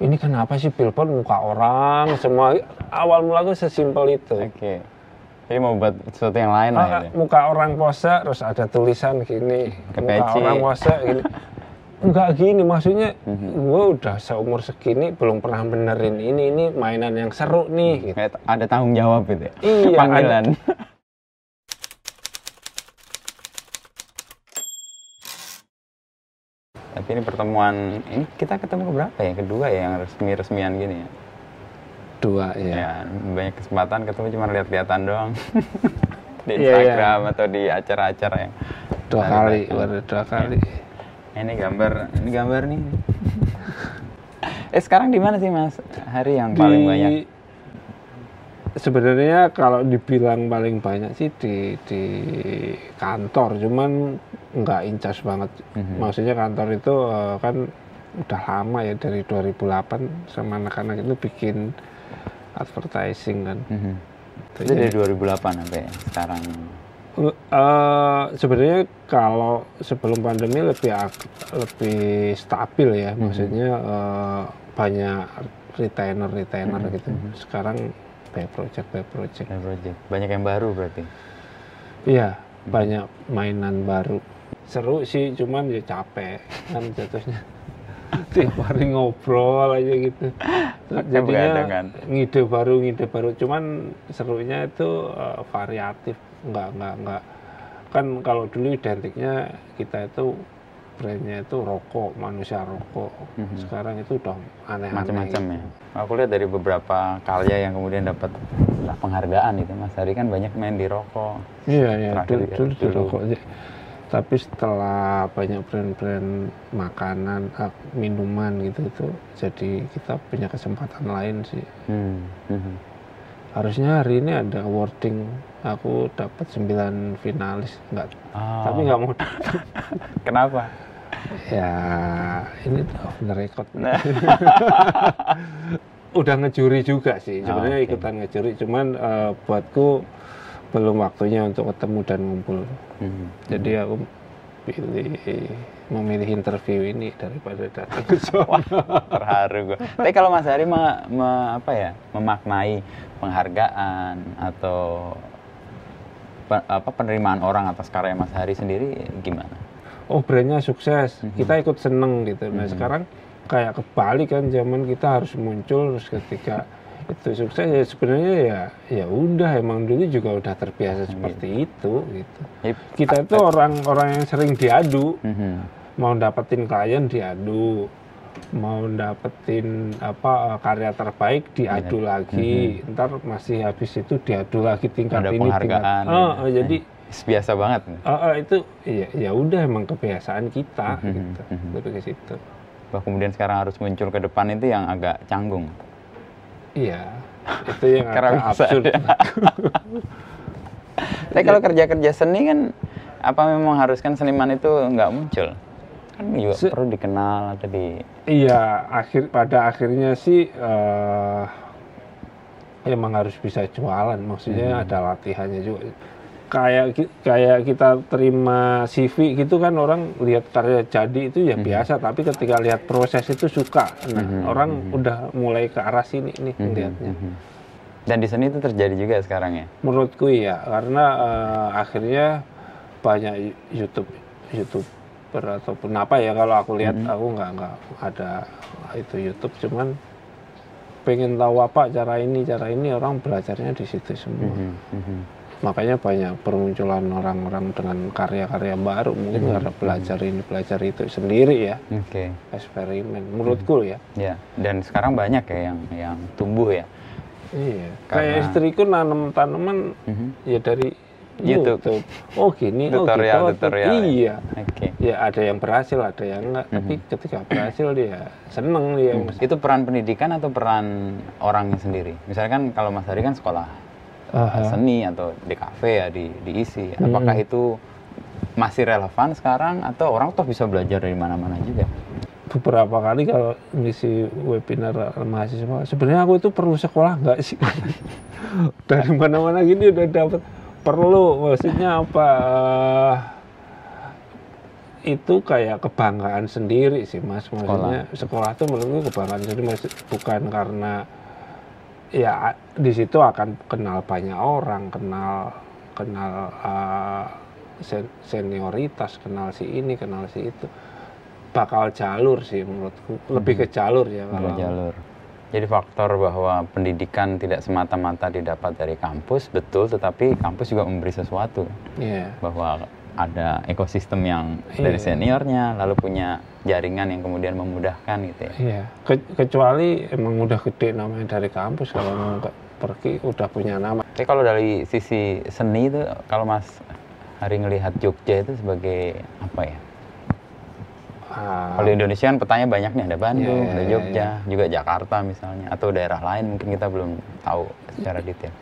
ini kenapa sih billboard muka orang semua awal mula gue sesimpel itu Oke. Jadi mau buat sesuatu yang lain lah Ah, ya. muka orang pose terus ada tulisan gini Ke muka orang pose gini enggak gini maksudnya Mhm. gue udah seumur segini belum pernah benerin ini ini mainan yang seru nih gitu. Kayak ada tanggung jawab gitu ya. Iya, Panggilan. Ini pertemuan ini kita ketemu berapa ya? Kedua ya yang resmi-resmian gini ya. dua ya, Ya, banyak kesempatan ketemu cuma lihat-lihatan doang. di Iya, iya. Instagram atau di acara-acara yang dua kali baru dua kali ini gambar ini gambar nih. eh sekarang di mana sih Mas? Hari yang paling Di- banyak. Sebenarnya kalau dibilang paling banyak sih di di kantor cuman nggak incas banget Mhm. maksudnya kantor itu eh, kan udah lama ya dari 2008 sama anak-anak itu bikin advertising kan Mhm. Itu dari 2008 sampai sekarang. Eh, sebenarnya kalau sebelum pandemi lebih lebih stabil ya, maksudnya eh, banyak retainer retainer gitu. Sekarang by project by project. Ada project. Banyak yang baru berarti. Iya, banyak mainan baru. Seru sih, cuman ya capek kan jatuhnya. Tiap hari ngobrol aja gitu. kan? Jadinya ngide baru, ngide baru. Cuman serunya itu eh, variatif, nggak nggak nggak. Kan kalau dulu identiknya kita itu brandnya itu rokok, manusia rokok. Sekarang itu udah aneh-aneh. Macam-macam ya. Aku lihat dari beberapa karya yang kemudian dapat penghargaan itu Mas Hari kan banyak main di rokok. Iya, iya. Dulu, ya, dulu, di dulu. rokok aja. Tapi setelah banyak brand-brand makanan, eh, minuman gitu itu, jadi kita punya kesempatan lain sih. Hmm. mhm. Harusnya hari ini ada awarding, aku dapat 9 finalis, nggak, Oh, tapi nggak mau. Kenapa? Ya, ini off the record. Nah. Udah ngejuri juga sih, sebenarnya oke. ikutan ngejuri, cuman eh, buatku belum waktunya untuk ketemu dan ngumpul. Mhm. Jadi aku pilih memilih interview ini daripada datang ke terharu gue. Tapi kalau Mas Hari me- me- apa ya memaknai penghargaan atau pe- apa penerimaan orang atas karya Mas Hari sendiri gimana? Oh brandnya sukses, kita ikut seneng gitu. Nah sekarang kayak kebalik kan zaman kita harus muncul terus ketika itu sukses ya sebenarnya ya ya udah emang dulu juga udah terbiasa seperti itu gitu. Kita itu orang-orang yang sering diadu, mhm. mau dapetin klien diadu, mau dapetin apa eh, karya terbaik diadu lagi, ntar masih habis itu diadu lagi tingkat Ada ini tingkat. Oh, ya. oh, jadi biasa banget. eh, eh, itu ya ya udah emang kebiasaan kita Mhm, gitu, mhm. lebih ke situ. Bahwa kemudian sekarang harus muncul ke depan itu yang agak canggung. Iya, itu yang agak absurd. ya. Tapi kalau kerja-kerja seni kan apa memang haruskan seniman itu nggak muncul? Kan juga Se- perlu dikenal atau di Iya, akhir pada akhirnya sih eh emang harus bisa jualan. Maksudnya ada latihannya juga. Kayak kayak kita terima CV gitu kan orang lihat karya jadi itu ya biasa, tapi ketika lihat proses itu suka. Nah, orang udah mulai ke arah sini nih lihatnya. Mhm. Dan di seni itu terjadi juga sekarang ya. Menurutku ya, karena eh, akhirnya banyak YouTube youtuber ataupun apa ya kalau aku lihat aku nggak nggak ada itu YouTube cuman pengen tahu apa cara ini cara ini orang belajarnya di situ semua Mhm, mhm. Makanya banyak permunculan orang-orang dengan karya-karya baru mungkin karena belajar ini belajar itu sendiri ya Oke. eksperimen menurutku ya Ya. Dan sekarang banyak ya yang yang tumbuh ya. iya Karena- kayak istriku nanam tanaman Mhm. ya dari YouTube. YouTube. Oh gini, Tutorial, oh gitu. tutorial ya. Iya. Oke. Ya ada yang berhasil, ada yang enggak. Tapi ketika berhasil dia seneng dia. Itu peran pendidikan atau peran orangnya sendiri? Misalkan kalau Mas Hari kan sekolah Aha. seni atau di kafe ya di diisi. Apakah itu masih relevan sekarang atau orang tuh bisa belajar dari mana-mana juga? Beberapa kali kalau ngisi webinar mahasiswa, sebenarnya aku itu perlu sekolah nggak sih? Dari mana-mana gini udah dapat perlu. Maksudnya apa? eh, itu kayak kebanggaan sendiri sih mas maksudnya sekolah, tuh menurutku kebanggaan sendiri bukan karena ya di situ akan kenal banyak orang kenal kenal uh, sen- senioritas kenal si ini kenal si itu bakal jalur sih menurutku lebih ke jalur ya kalau jalur. Jadi faktor bahwa pendidikan tidak semata-mata didapat dari kampus betul, tetapi kampus juga memberi sesuatu Iya. bahwa ada ekosistem yang dari Iya. seniornya, lalu punya jaringan yang kemudian memudahkan gitu ya. Iya, Ke- kecuali emang udah gede namanya dari kampus kalau mau pergi udah punya nama. Tapi kalau dari sisi seni itu, kalau Mas Hari ngelihat Jogja itu sebagai apa ya? Ah, Kalau di Indonesia kan petanya banyak nih, ada Bandung, Iya, ada iya, Jogja, juga Jakarta misalnya, atau daerah lain mungkin kita belum tahu secara detail.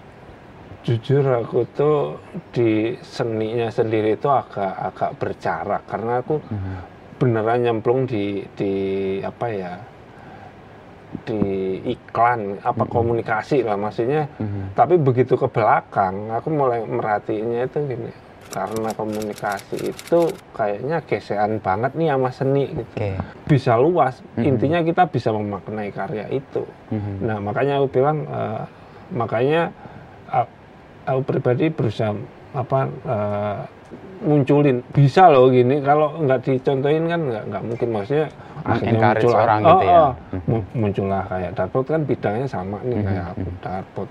Jujur aku tuh di seninya sendiri itu agak agak berjarak karena aku Mhm. beneran nyemplung di di apa ya di iklan apa komunikasi lah maksudnya Mhm. tapi begitu ke belakang aku mulai merhatiinnya itu gini karena komunikasi itu kayaknya gesekan banget nih sama seni gitu bisa luas Mhm. intinya kita bisa memaknai karya itu Mhm. nah makanya aku bilang eh, makanya a- aku pribadi berusaha apa eh, munculin. Bisa loh gini kalau nggak dicontohin kan nggak nggak mungkin. Maksudnya Encourage muncul orang oh, gitu ya. oh, mu- muncullah kayak Darpot kan bidangnya sama nih Mhm, kayak aku Darpot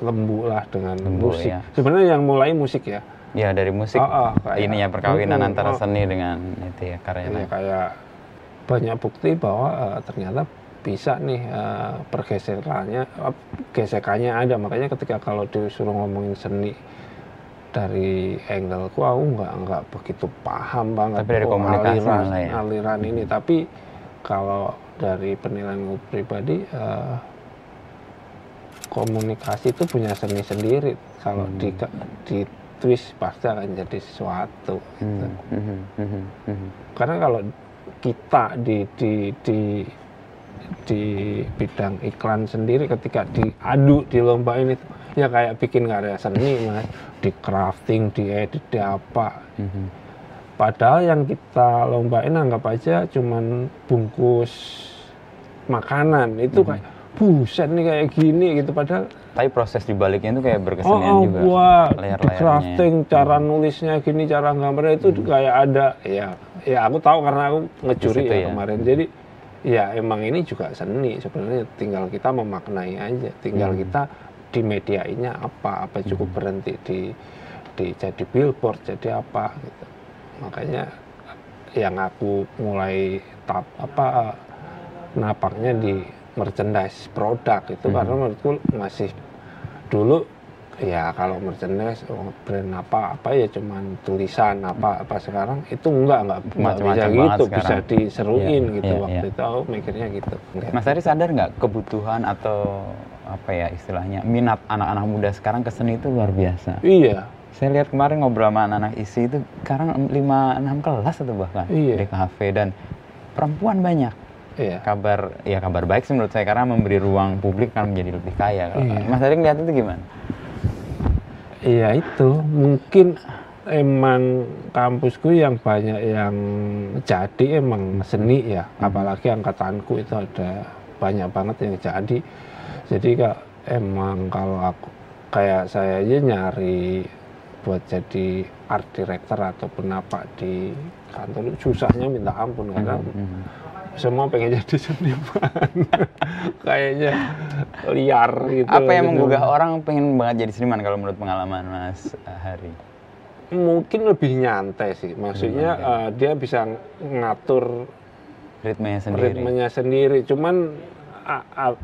lembu lah dengan Lembu, musik. ya. sebenarnya yang mulai musik ya? Ya dari musik, Oh, oh, kayak- ini ya perkawinan Mm, antara oh. seni dengan itu ya karya Ya, lain. kayak banyak bukti bahwa eh, ternyata bisa nih eh, pergesekannya eh, gesekannya ada makanya ketika kalau disuruh ngomongin seni dari angle ku aku nggak nggak begitu paham banget Tapi dari oh, komunikasi aliran, ya? aliran ini tapi kalau dari penilaian gue pribadi eh, komunikasi itu punya seni sendiri kalau Hmm. di di twist pasti akan jadi sesuatu gitu. Mhm, mhm, mhm, mhm. karena kalau kita di di di di bidang iklan sendiri ketika diadu di lomba ini ya kayak bikin karya seni mas. Di crafting di edit di apa. Mhm. padahal yang kita lombain anggap aja cuman bungkus makanan. Itu kayak buset nih kayak gini gitu. Padahal Tapi proses di baliknya itu kayak oh, berkesenian oh juga. gua di crafting cara nulisnya gini cara gambarnya itu kayak ada ya ya aku tahu karena aku situ ya, ya. kemarin. Jadi ya emang ini juga seni sebenarnya. Tinggal kita memaknai aja. Tinggal Hmm. kita di mediainya apa apa cukup berhenti di di jadi billboard jadi apa gitu. Makanya yang aku mulai tap apa napaknya di merchandise produk itu. Hmm. karena menurutku masih dulu ya kalau merchandise oh, brand apa apa ya cuman tulisan apa apa sekarang itu enggak enggak, enggak bisa gitu bisa sekarang. diseruin Iya, gitu iya, waktu iya. itu aku mikirnya gitu Mas Ari sadar nggak kebutuhan atau apa ya istilahnya minat anak-anak muda sekarang ke seni itu luar biasa. iya Saya lihat kemarin ngobrol sama anak-anak isi itu sekarang 5-6 kelas atau bahkan Iya. di kafe dan perempuan banyak. iya Kabar ya kabar baik sih menurut saya karena memberi ruang publik kan menjadi lebih kaya. Iya. Mas Ari ngeliat itu gimana? Iya itu. Mungkin emang kampusku yang banyak yang jadi emang seni ya. Apalagi angkatanku itu ada banyak banget yang jadi. Jadi kak emang kalau aku kayak saya aja nyari buat jadi art director ataupun apa di kantor susahnya minta ampun karena Mhm. Semua pengen jadi seniman kayaknya liar gitu Apa yang menggugah orang pengen banget jadi seniman kalau menurut pengalaman Mas Hari? mungkin lebih nyantai sih maksudnya nyantai. eh, dia bisa ngatur Ritmenya sendiri. ritmenya sendiri cuman a- a-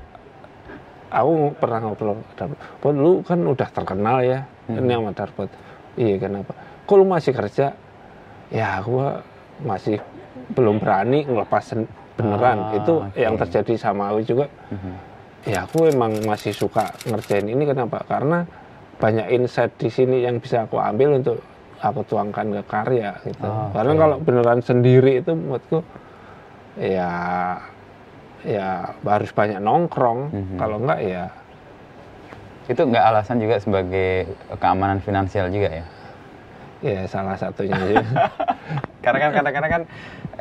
aku pernah ngobrol Darbot "Bot, lu kan udah terkenal ya Hmm. ini sama Darbot iya kenapa kok lu masih kerja ya gua masih belum berani ngelepas beneran. Ah, itu oke. yang terjadi sama aku juga. Mhm. ya aku emang masih suka ngerjain ini. Kenapa? Karena banyak insight di sini yang bisa aku ambil untuk aku tuangkan ke karya gitu. Oh, karena kalau beneran sendiri itu menurutku ya ya harus banyak nongkrong. Mhm. kalau enggak ya. Itu nggak alasan juga sebagai keamanan finansial juga ya? ya salah satunya aja Karena kan kadang-kadang kan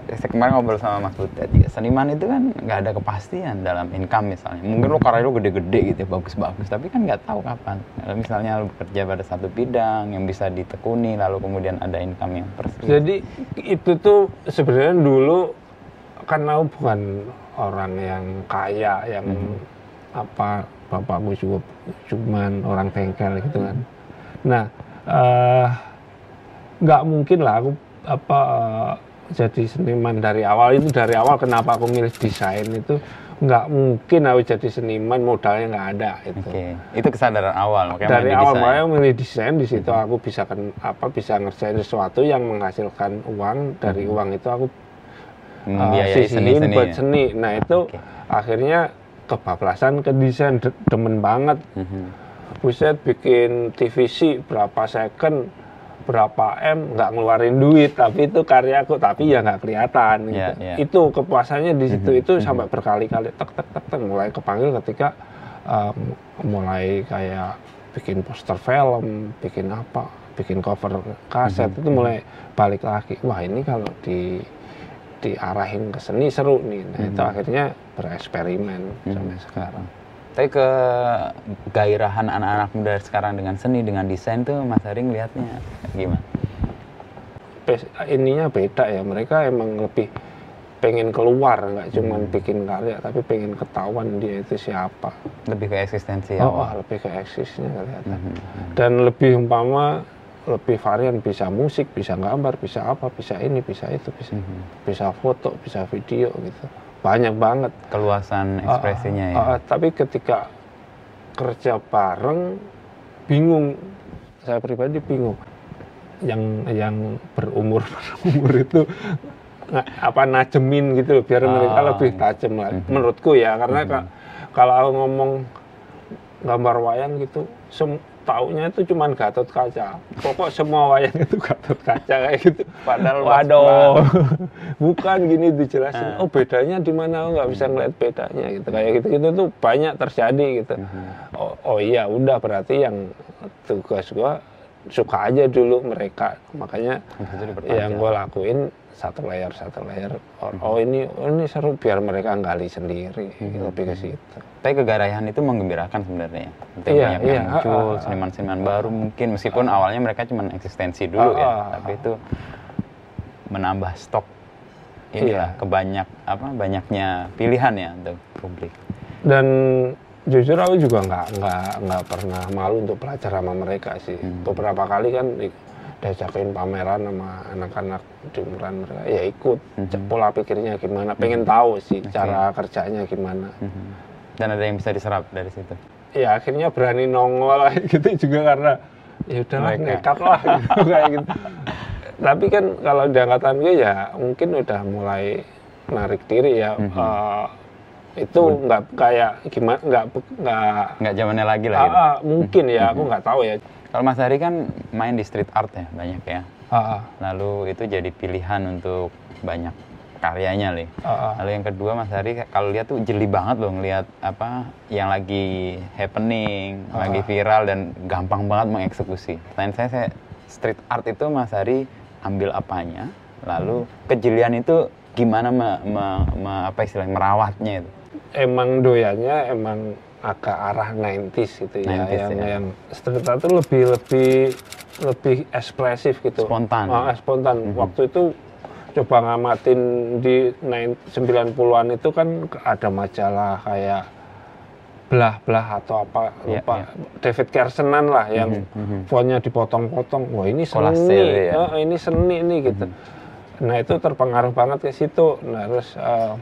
saya kemarin ngobrol sama Mas Butet juga seniman itu kan nggak ada kepastian dalam income misalnya. Mungkin lo karya lo gede-gede gitu ya, bagus-bagus, tapi kan nggak tahu kapan. Kalau misalnya lo bekerja pada satu bidang yang bisa ditekuni, lalu kemudian ada income yang persis. Jadi itu tuh sebenarnya dulu karena bukan orang yang kaya yang apa bapakku juga cuman orang bengkel gitu kan. Nah eh, nggak mungkin lah aku apa jadi seniman dari awal itu dari awal kenapa aku milih desain itu nggak mungkin aku jadi seniman modalnya nggak ada itu. Oke, itu kesadaran awal makanya dari awal makanya milih desain di situ aku bisa kan apa bisa ngerjain sesuatu yang menghasilkan uang dari uang itu aku uh, membiayai sisihin seni-seni. buat ya. seni nah itu Oke. akhirnya kebablasan ke desain de- demen banget Mhm. buset bikin TVC berapa second berapa M nggak ngeluarin duit tapi itu karyaku tapi ya nggak kelihatan gitu. Ya, ya. itu kepuasannya di situ Mhm, itu mhm. sampai berkali-kali tek tek tek tek mulai kepanggil ketika um, mulai kayak bikin poster film bikin apa bikin cover kaset Mhm, itu mulai balik lagi wah ini kalau di diarahin ke seni seru nih nah itu Mhm. akhirnya bereksperimen sampai Mhm. sekarang Tapi ke gairahan anak-anak muda sekarang dengan seni, dengan desain tuh Mas Hari ngelihatnya gimana? Ininya beda ya mereka emang lebih pengen keluar nggak cuman Hmm. bikin karya tapi pengen ketahuan dia itu siapa Lebih ke eksistensi ya? oh, oh, lebih ke eksisnya kelihatan Mhm. dan lebih umpama lebih varian bisa musik bisa gambar bisa apa bisa ini bisa itu bisa Mhm. bisa foto bisa video gitu banyak banget Keluasan ekspresinya ya? Ah, ah, tapi ketika kerja bareng bingung saya pribadi bingung yang yang berumur berumur itu apa najemin gitu loh, biar mereka Ah. lebih tajam lah Mhm. menurutku ya karena ka- kalau aku ngomong gambar wayang gitu sem taunya itu cuman Gatot Kaca. Pokok semua wayang itu Gatot Kaca kayak gitu. Padahal waduh. Bukan gini dijelasin. Ah. oh bedanya di mana? Nggak bisa ngeliat bedanya gitu. Kayak gitu. Gitu tuh banyak terjadi gitu. Mhm. oh, oh iya udah berarti yang tugas gua suka aja dulu mereka. Makanya yang gua lakuin satu layer satu layer oh, oh ini oh, ini seru biar mereka gali sendiri lebih ke situ Tapi kegarayan itu menggembirakan sebenarnya. Nanti Iya, banyak iya, yang muncul, ah, ah, ah. seniman-seniman baru mungkin meskipun awalnya mereka cuma eksistensi dulu ya, tapi itu menambah stok inilah Iya. kebanyak apa banyaknya pilihan ya untuk publik. dan jujur aku juga nggak nggak nggak pernah malu untuk belajar sama mereka sih Hmm. beberapa kali kan di- diajakin pameran sama anak-anak di umuran mereka ya ikut Mhm. cek pola pikirnya gimana pengen tahu sih cara kerjanya gimana Mhm. Dan ada yang bisa diserap dari situ. ya akhirnya berani nongol gitu juga karena ya udahlah nekat lah gitu, kayak gitu tapi kan kalau di angkatan gue ya mungkin udah mulai narik diri ya Mhm. eh, itu nggak kayak gimana nggak nggak Nggak zamannya lagi lah gitu. Ah, ah, mungkin ya, aku nggak tahu ya. Kalau Mas Hari kan main di street art ya banyak ya. Ah, ah, Lalu itu jadi pilihan untuk banyak karyanya nih. ah. Lalu yang kedua Mas Hari kalau lihat tuh jeli banget loh ngelihat apa yang lagi happening, Ah. lagi viral dan gampang banget mengeksekusi. Selain saya, saya street art itu Mas Hari ambil apanya, lalu kejelian itu gimana me, me- me- apa istilahnya merawatnya itu. Emang doyannya emang agak arah 90s gitu ya, 90s yang ya. yang street art itu lebih lebih lebih ekspresif gitu. Spontan. Ah, spontan. Mhm. Waktu itu coba ngamatin di 90-an itu kan ada majalah kayak belah-belah atau apa Iya, lupa iya. David Kersenan lah yang Mhm, mhm. fontnya dipotong-potong wah ini seni Kolase ya. Ah, ini seni nih gitu nah itu terpengaruh banget ke situ nah terus eh,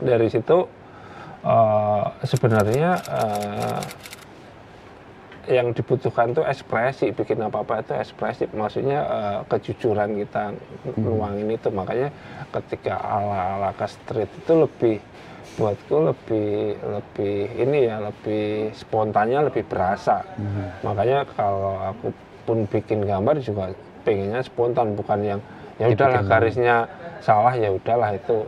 dari situ eh, sebenarnya eh, yang dibutuhkan tuh ekspresi bikin apa apa itu ekspresif maksudnya eh, kejujuran kita nuangin itu. Makanya ketika ala ala ke street itu lebih buatku lebih lebih ini ya lebih spontannya lebih berasa. Makanya kalau aku pun bikin gambar juga pengennya spontan bukan yang ya udahlah garisnya salah ya udahlah itu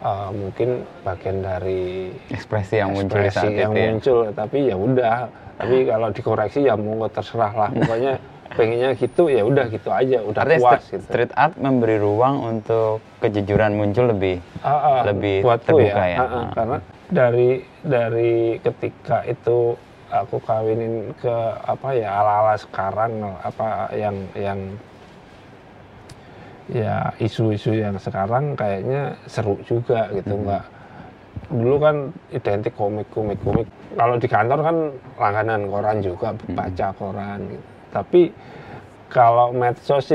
eh, mungkin bagian dari Ekspresi yang muncul ekspresi yang itu ya. muncul tapi ya udah. Tapi kalau dikoreksi ya mau terserah lah. Pokoknya pengennya gitu ya udah gitu aja udah Artinya puas street, gitu. street art memberi ruang untuk kejujuran muncul lebih Ah, ah, lebih buatku terbuka ya. ah, ah, Ah. karena dari dari ketika itu aku kawinin ke apa ya ala-ala sekarang apa yang yang ya isu-isu yang sekarang kayaknya seru juga gitu Hmm. nggak dulu kan identik komik komik komik kalau di kantor kan langganan koran juga Hmm. baca koran gitu. tapi kalau medsos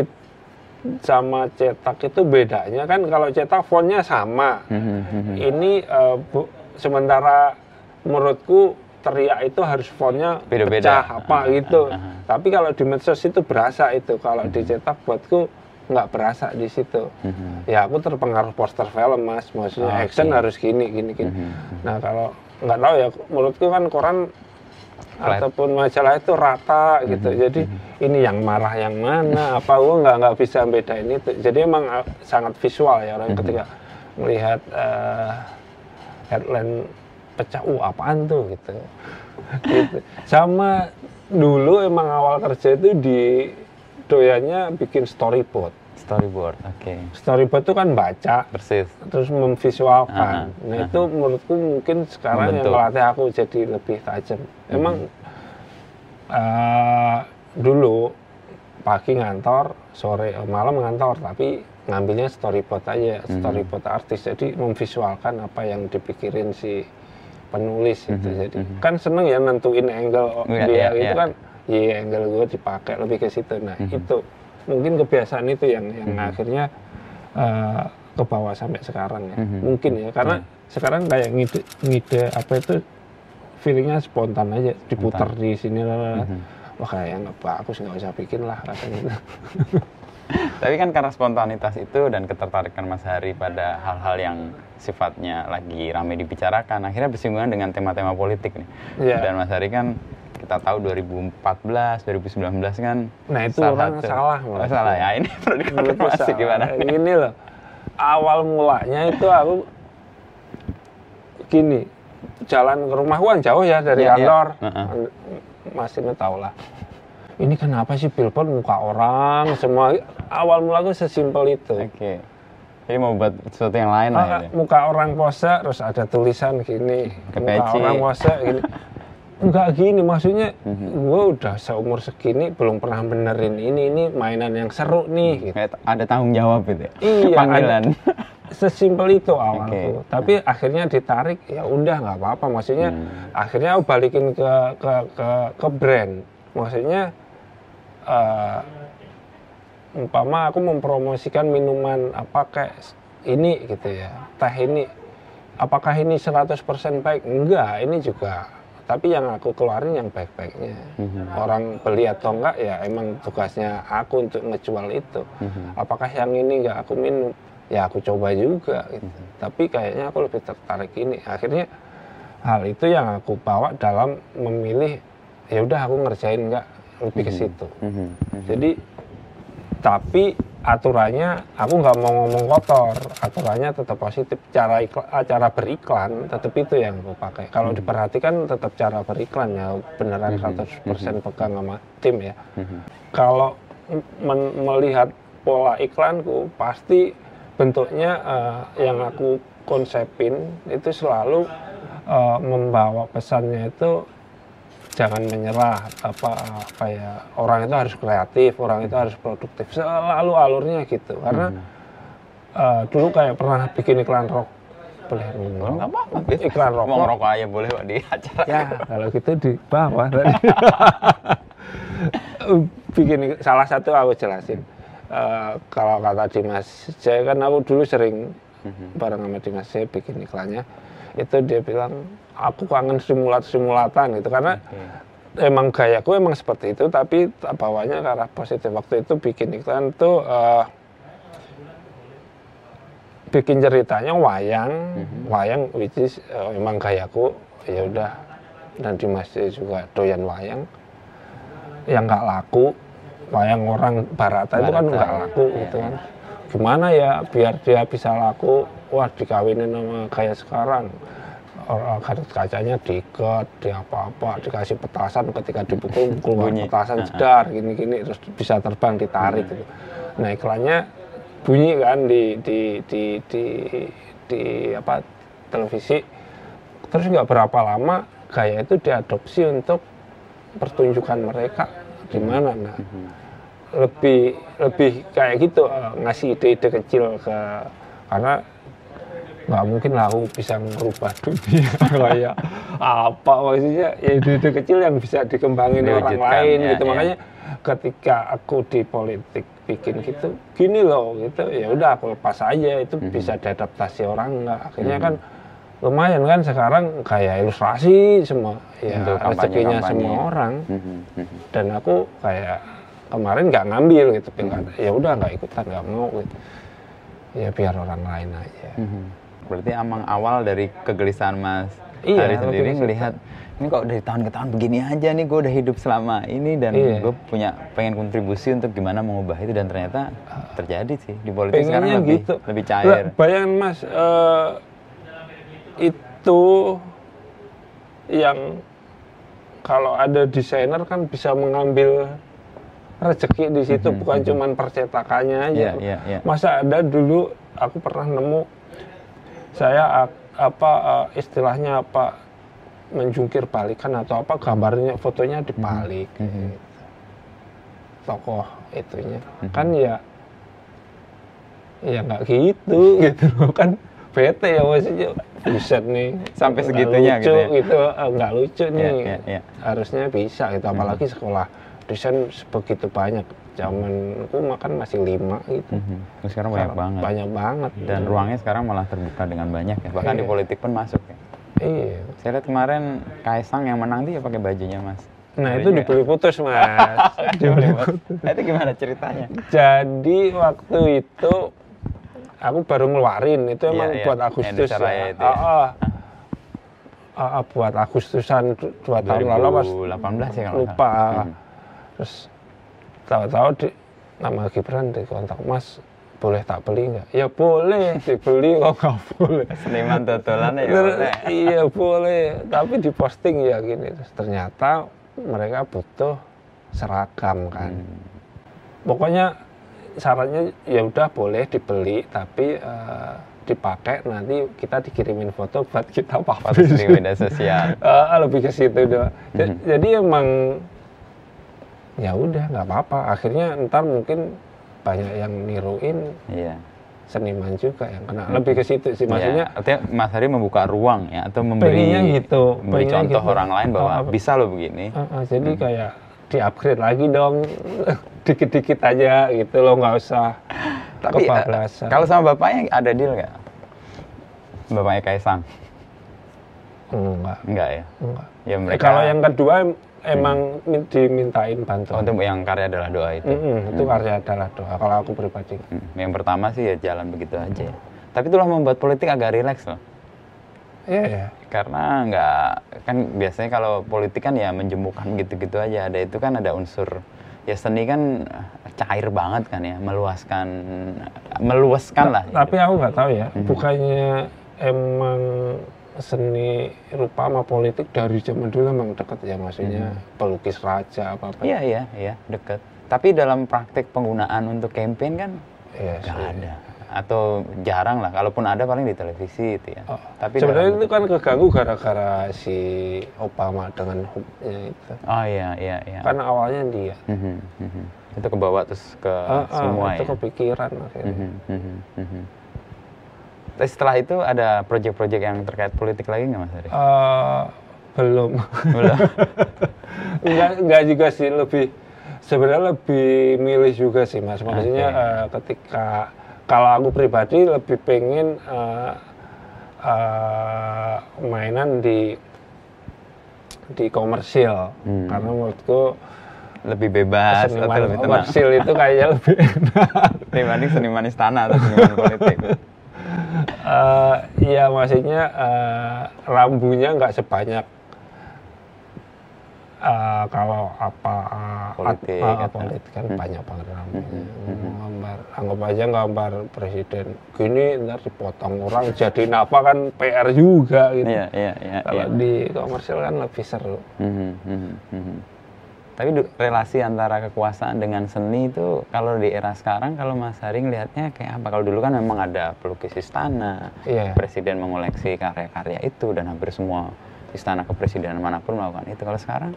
sama cetak itu bedanya kan kalau cetak fontnya sama Mhm, mhm. ini eh, bu- sementara menurutku teriak itu harus fontnya Beda-beda. pecah apa Ah, gitu ah, ah. tapi kalau di medsos itu berasa itu kalau dicetak buatku nggak berasa di situ. Mhm. ya aku terpengaruh poster film mas. Maksudnya Oke. action harus gini gini gini. Mhm. nah kalau nggak tahu ya menurutku kan koran Flat. ataupun majalah itu rata gitu. Jadi ini yang marah yang mana apa gua nggak nggak bisa bedain itu. Jadi emang uh, sangat visual ya orang ketika melihat uh, headline pecah uh apaan tuh? gitu. Gitu. Sama dulu emang awal kerja itu di doyannya bikin storyboard Storyboard, oke. storyboard itu kan baca Persis. terus memvisualkan. Ah, nah ah. itu menurutku mungkin sekarang yang Membentuk. melatih aku jadi lebih tajam. Emang eh, dulu pagi ngantor, sore eh, malam ngantor, tapi ngambilnya storyboard aja, Hmm. storyboard artis. Jadi memvisualkan apa yang dipikirin si penulis itu. Mhm, Jadi mhm. kan seneng ya nentuin angle Iya, dia iya, itu iya. kan, iya angle gue dipakai lebih ke situ. Nah Mhm. itu mungkin kebiasaan itu yang yang Mhm. akhirnya eh, ke bawah sampai sekarang ya Mhm. mungkin ya karena sekarang kayak ngide ngide apa itu feelingnya spontan aja diputar di sini lah Mhm. wah kayak nggak bagus nggak usah bikin lah katanya Tapi kan karena spontanitas itu dan ketertarikan Mas Hari pada hal-hal yang sifatnya lagi ramai dibicarakan, akhirnya bersinggungan dengan tema-tema politik nih. Iya. Dan Mas Hari kan kita tahu 2014, 2019 kan nah itu orang salah Oh, menurutku. salah ya. Ini perlu dikonfirmasi salah. gimana? Gini loh, awal mulanya itu aku gini, jalan ke rumah kan jauh ya dari Iya, iya. kantor, Heeh. masih tahu lah. Ini kenapa sih billboard muka orang semua? Awal mula aku sesimpel itu. Oke. Jadi mau buat sesuatu yang lain lah Ah, ya. muka orang pose terus ada tulisan gini, muka Kepeci. orang pose gini. Enggak gini, maksudnya Mhm. gue udah seumur segini belum pernah benerin ini, ini mainan yang seru nih. Gitu. Kayak ada tanggung jawab gitu ya. Iya, Panggilan. sesimpel itu awalku. Oke. Tapi akhirnya ditarik ya udah nggak apa-apa. Maksudnya Hmm. akhirnya aku balikin ke ke ke ke brand. Maksudnya eh umpama aku mempromosikan minuman apa kayak ini gitu ya. Teh ini apakah ini 100% baik? Enggak, ini juga tapi yang aku keluarin yang baik-baiknya. Mhm. Orang beli atau enggak ya emang tugasnya aku untuk ngejual itu Mhm. apakah yang ini nggak aku minum ya aku coba juga gitu. tapi kayaknya aku lebih tertarik ini akhirnya hal itu yang aku bawa dalam memilih ya udah aku ngerjain nggak lebih ke situ Mhm. Mhm. jadi tapi aturannya aku nggak mau ngomong kotor. Aturannya tetap positif. Cara iklan, cara beriklan tetap itu yang aku pakai. Kalau diperhatikan tetap cara beriklan ya. Beneran 100% pegang sama tim ya. Mhm. kalau men- melihat pola iklanku pasti bentuknya eh, yang aku konsepin itu selalu eh, membawa pesannya itu jangan menyerah apa apa ya orang itu harus kreatif orang itu harus produktif selalu alurnya gitu karena eh, dulu kayak pernah bikin iklan rok boleh ngomong? Oh, nggak apa-apa. iklan Mau rokok aja boleh Pak di acara. ya kalau gitu di bawah tadi bikin salah satu aku jelasin Eh, kalau kata Dimas saya kan aku dulu sering Mhm. bareng sama Dimas saya bikin iklannya itu dia bilang aku kangen simulat simulatan gitu. Karena Oke. emang gayaku emang seperti itu tapi bawanya ke arah positif. Waktu itu bikin iklan tuh eh, bikin ceritanya wayang wayang which is eh, emang gayaku. Ya udah dan Dimas juga doyan wayang yang nggak laku. Wayang orang Barata itu kan Barata, nggak ya. laku Iya, gitu kan. Gimana ya biar dia bisa laku? Wah dikawinin sama kayak sekarang orang Gatot kacanya diikat, di apa-apa, dikasih petasan ketika dipukul keluar Bunyi. petasan jedar gini-gini terus bisa terbang ditarik gitu. Nah iklannya bunyi kan di di di di, di apa televisi. Terus nggak berapa lama gaya itu diadopsi untuk pertunjukan mereka di mana. Nah lebih lebih kayak gitu eh, ngasih ide-ide kecil ke karena nggak mungkin lah aku bisa merubah dunia. Kayak apa maksudnya? Ya ide-ide kecil yang bisa dikembangin orang lain ya, gitu. ya. makanya ketika aku di politik bikin gitu gini loh gitu. Ya udah aku lepas aja. Itu Mhm. bisa diadaptasi orang nggak? Akhirnya kan lumayan kan sekarang kayak ilustrasi semua. Ya Untuk rezekinya semua orang. Mhm, mhm. dan aku kayak kemarin nggak ngambil gitu Hmm. ya udah nggak ikutan nggak mau gitu. Ya biar orang lain aja. Mhm. Berarti emang awal dari kegelisahan Mas Iya, Hari sendiri melihat ini kok dari tahun ke tahun begini aja nih gue udah hidup selama ini dan Iya. gue punya pengen kontribusi untuk gimana mengubah itu dan ternyata terjadi sih di politik sekarang pengennya lebih gitu lebih cair. bayangin mas eh, itu yang kalau ada desainer kan bisa mengambil rezeki di situ Mhm, bukan mhm. cuman percetakannya aja Iya, iya, iya. masa ada dulu aku pernah nemu saya apa eh, istilahnya apa menjungkir balikan atau apa gambarnya fotonya dibalik Mhm. gitu. tokoh itunya Mhm. kan ya ya nggak gitu gitu loh kan bete ya maksudnya buset nih Sampai segitunya lucu, gitu ya? gitu eh, nggak lucu nih Iya, iya, iya. harusnya bisa gitu apalagi sekolah desain begitu banyak zamanku makan masih lima gitu Mhm. Terus sekarang banyak Sekarang banget. banyak banget Dan ruangnya sekarang malah terbuka dengan banyak ya. Bahkan di Iya. politik pun masuk ya. iya Saya lihat kemarin Kaisang yang menang dia pakai bajunya Mas. nah Hari itu dibeli putus mas Dibeli, Mas. Nah, itu gimana ceritanya? jadi waktu itu aku baru ngeluarin itu Iya, emang iya. buat Agustus Indonesia Raya ya. itu ya. Ah. Ah, ah, buat Agustusan du- dua tahun lalu pas 2018 ya kalau lupa. Mhm. terus tahu-tahu di nama Gibran di kontak Mas boleh tak beli nggak? Ya boleh dibeli kok nggak boleh. Seniman totolan ya boleh. Iya boleh, tapi di posting ya gini. Terus ternyata mereka butuh seragam kan. Hmm. Pokoknya syaratnya ya udah boleh dibeli, tapi eh, dipakai nanti kita dikirimin foto buat kita publish. di media sosial. Eh, lebih ke situ doang. Mhm. Jadi emang ya udah nggak apa-apa. Akhirnya ntar mungkin banyak yang niruin Iya. seniman juga yang kena. Lebih ke situ sih maksudnya. Ya, artinya Mas Hari membuka ruang ya atau memberi gitu, memberi contoh gitu. orang lain bahwa apa- bisa loh begini. Eh, eh, jadi kayak di-upgrade lagi dong. Dikit-dikit aja gitu loh, nggak usah Tapi eh, kebablasan. kalau sama bapaknya ada deal nggak? Bapaknya Kaisang? enggak, Enggak ya? enggak. Ya Eh, mereka kalau yang kedua emang min- dimintain Oh, bantuan. untuk yang karya adalah doa itu. Mm-mm, itu karya adalah doa. Kalau aku pribadi. Hmm, Yang pertama sih ya jalan begitu aja. ya. Tapi itulah membuat politik agak rileks loh. Iya ya. Karena nggak kan biasanya kalau politik kan ya menjemukan gitu-gitu aja. Ada itu kan ada unsur ya seni kan cair banget kan ya, meluaskan meluaskan lah. Tapi aku nggak tahu ya. Mhm. Bukannya emang seni rupa sama politik dari zaman dulu emang deket ya maksudnya pelukis raja apa apa. Iya iya iya deket. Tapi dalam praktek penggunaan untuk campaign kan Iya nggak sih. ada atau jarang lah. Kalaupun ada paling di televisi itu ya. Oh, Tapi sebenarnya itu kan keganggu gara-gara si Obama dengan hubnya itu. Oh iya iya iya. Kan awalnya dia. Mhm, mhm. Itu ke bawah terus ke ah, semua itu ya. kepikiran akhirnya. Mhm, mhm, mhm. Tapi setelah itu ada proyek-proyek yang terkait politik lagi nggak Mas Ari? Eh, belum. Belum. enggak, enggak juga sih lebih sebenarnya lebih milih juga sih mas maksudnya Oke. eh, ketika kalau aku pribadi lebih pengen eh, eh, mainan di di komersil Hmm. karena menurutku lebih bebas atau seniman lebih tenang komersil itu kayaknya lebih enak dibanding seniman istana atau seniman politik. Eh, Iya maksudnya eh, rambunya nggak sebanyak eh, kalau apa Politik, at- eh, atau- politik kan banyak banget namanya. Mhm. Gambar, anggap aja gambar presiden gini ntar dipotong orang jadi apa kan PR juga gitu. Iya, iya, iya. Kalau iya. di komersil kan lebih seru. Mhm, mhm, mhm. Tapi relasi antara kekuasaan dengan seni itu kalau di era sekarang kalau Mas Hari ngelihatnya kayak apa? Kalau dulu kan memang ada pelukis istana, Iya. presiden mengoleksi karya-karya itu dan hampir semua istana kepresidenan mana pun melakukan itu. Kalau sekarang,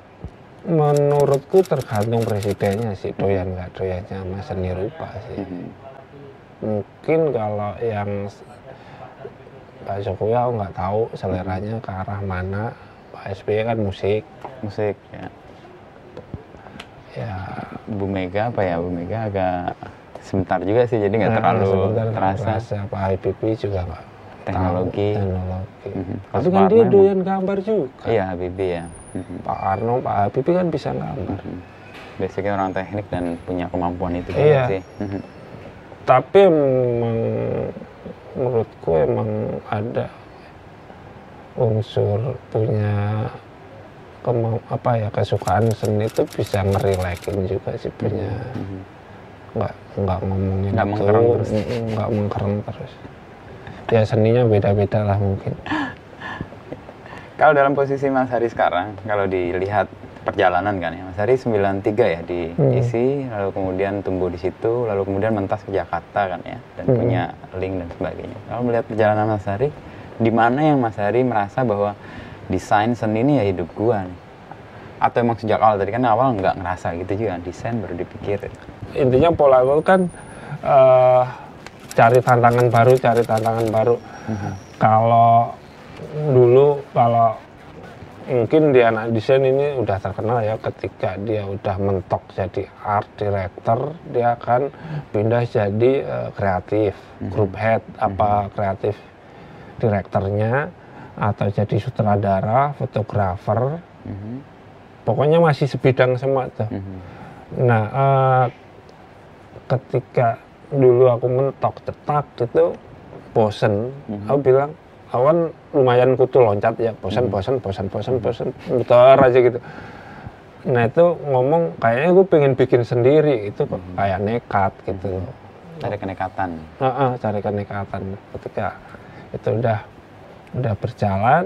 Menurutku tergantung presidennya sih doyan nggak doyannya sama seni rupa sih. mhm, Mungkin kalau yang Pak Jokowi aku nggak tahu seleranya ke arah mana. Pak SBY kan musik, musik ya. Ya Bu Mega apa ya? Bu Mega agak sebentar juga sih, jadi nggak Nah, terlalu terasa. terasa. Pak Habibie juga nggak Teknologi. tahu teknologi. Mhm. Tapi Pak kan dia doyan gambar juga. Iya, Habibie ya. Mhm. Pak Arno, Pak Habibie kan bisa gambar. Mhm. Basicnya orang teknik dan punya kemampuan itu juga Iya. sih. Mhm. Tapi emang menurutku emang ada unsur punya kemau apa ya kesukaan seni itu bisa ngerelakin juga sih punya Mhm. nggak nggak ngomongin Nggak mengkereng terus. nggak mengkereng terus ya seninya beda-beda lah mungkin Kalau dalam posisi Mas Hari sekarang, kalau dilihat perjalanan kan ya, Mas Hari 93 ya di Hmm. ISI, lalu kemudian tumbuh di situ, lalu kemudian mentas ke Jakarta kan ya, dan Hmm. punya link dan sebagainya. Kalau melihat perjalanan Mas Hari, di mana yang Mas Hari merasa bahwa desain seni ini ya hidup gua nih? Atau emang sejak awal tadi kan awal nggak ngerasa gitu juga, desain baru dipikir. intinya pola gue kan eh, cari tantangan baru cari tantangan baru. Kalau dulu kalau mungkin di anak desain ini udah terkenal ya ketika dia udah mentok jadi art director dia akan pindah jadi eh, kreatif. Group head apa kreatif direkturnya atau jadi sutradara fotografer Mhm. pokoknya masih sebidang semua tuh Mhm. Nah, eh, ketika dulu aku mentok cetak gitu, bosen. Mhm. Aku bilang, awan lumayan kutu loncat ya, bosan, Mhm. bosan, bosan, bosan, bosan, muter aja gitu. Nah itu ngomong, kayaknya gue pengen bikin sendiri, itu kok Mhm. kayak nekat gitu. Ada kenekatan. Heeh, cari kenekatan. Ketika itu udah udah berjalan,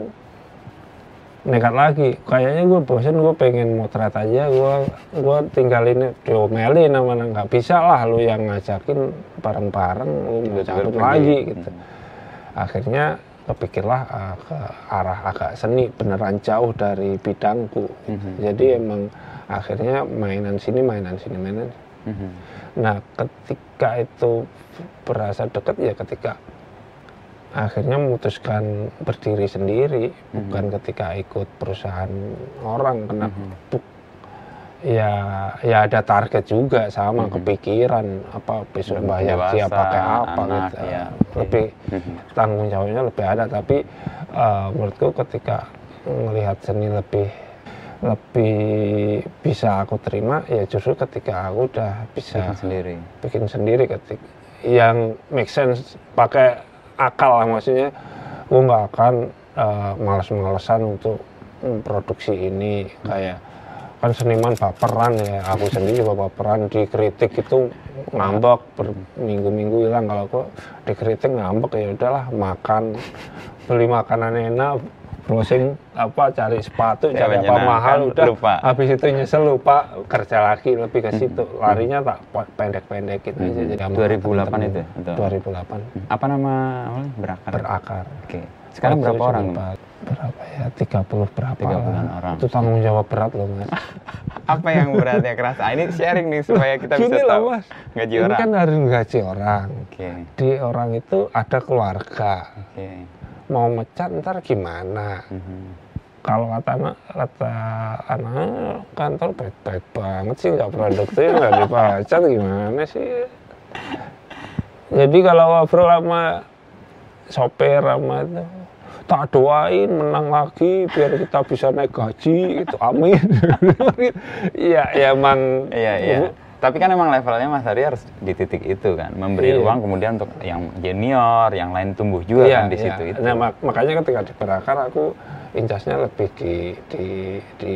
nekat lagi. Kayaknya gue bosen, gue pengen motret aja. Gue gue tinggalin diomelin sama nggak bisa lah lu yang ngajakin bareng-bareng, lu mau lagi gitu. Mhm. Akhirnya kepikirlah uh, ke arah agak seni beneran jauh dari bidangku. Mhm. Jadi emang akhirnya mainan sini, mainan sini, mainan Mhm. Nah, ketika itu berasa dekat ya ketika akhirnya memutuskan berdiri sendiri, bukan ketika ikut perusahaan orang kena Mhm. bu- ya ya ada target juga sama Mhm. kepikiran apa besok bayar dewasa, dia pakai apa anak, gitu. ya. Lebih Mhm. tanggung jawabnya lebih ada tapi eh, menurutku ketika melihat seni lebih lebih bisa aku terima ya justru ketika aku udah bisa Bikin sendiri. bikin sendiri ketika yang make sense pakai akal lah maksudnya. Gue nggak akan eh, males-malesan untuk memproduksi ini kayak kan seniman baperan ya aku sendiri juga baperan dikritik itu ngambek berminggu-minggu hilang kalau kok dikritik ngambek ya udahlah makan beli makanan enak browsing apa cari sepatu Ya, cari apa mahal udah lupa. habis itu nyesel lupa kerja lagi lebih ke situ larinya tak pendek-pendekin aja Mhm. jadi 2008 itu, atau? 2008 Apa nama awalnya? Berakar. berakar Oke. Sekarang Waktu berapa orang? berapa ya 30 berapa 30-an lah. orang. itu tanggung jawab berat loh mas Apa yang beratnya kerasa? Ah, ini sharing nih supaya kita bisa Gini loh, tahu. Mas. Gaji ini orang. kan harus gaji orang Oke. di orang itu ada keluarga Oke. Mau mecat ntar gimana? Mhm. kalau kata anak kata anak kantor baik-baik banget sih nggak produktif nggak dibaca gimana sih? Jadi kalau ngobrol sama sopir sama itu tak doain menang lagi biar kita bisa naik gaji gitu. Amin. Iya ya emang Iya, iya. Tapi kan emang levelnya Mas Hari harus di titik itu kan, memberi Iya. ruang kemudian untuk yang junior, yang lain tumbuh juga Iya, kan di iya. situ itu. Nah, mak- makanya ketika di Berakar aku incasnya lebih di di di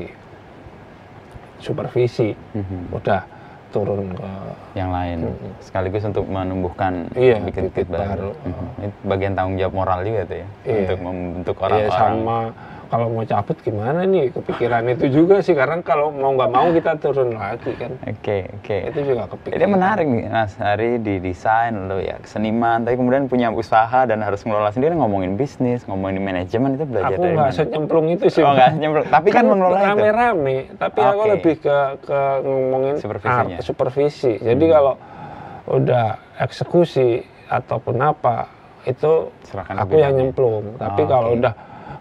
supervisi Mhm. udah turun ke Yang lain sekaligus untuk menumbuhkan Iya, bibit baru. baru. Mhm. Itu bagian tanggung jawab moral juga tuh ya Iya. untuk membentuk Iya orang-orang. sama kalau mau cabut gimana nih kepikiran itu juga sih karena kalau mau nggak mau kita turun lagi kan Oke oke. itu juga kepikiran. Jadi menarik nih Mas Hari di desain lo ya seniman, tapi kemudian punya usaha dan harus ngelola sendiri ngomongin bisnis, ngomongin manajemen itu belajar Aku dari senyemplung itu sih. Oh nggak nyemplung, tapi kan, mengelola itu. rame-rame. Tapi aku Oke. lebih ke ke ngomongin Supervisinya. art, supervisi. Jadi kalau udah eksekusi ataupun apa itu Serahkan aku yang nyemplung. Tapi Oh, kalau oke. udah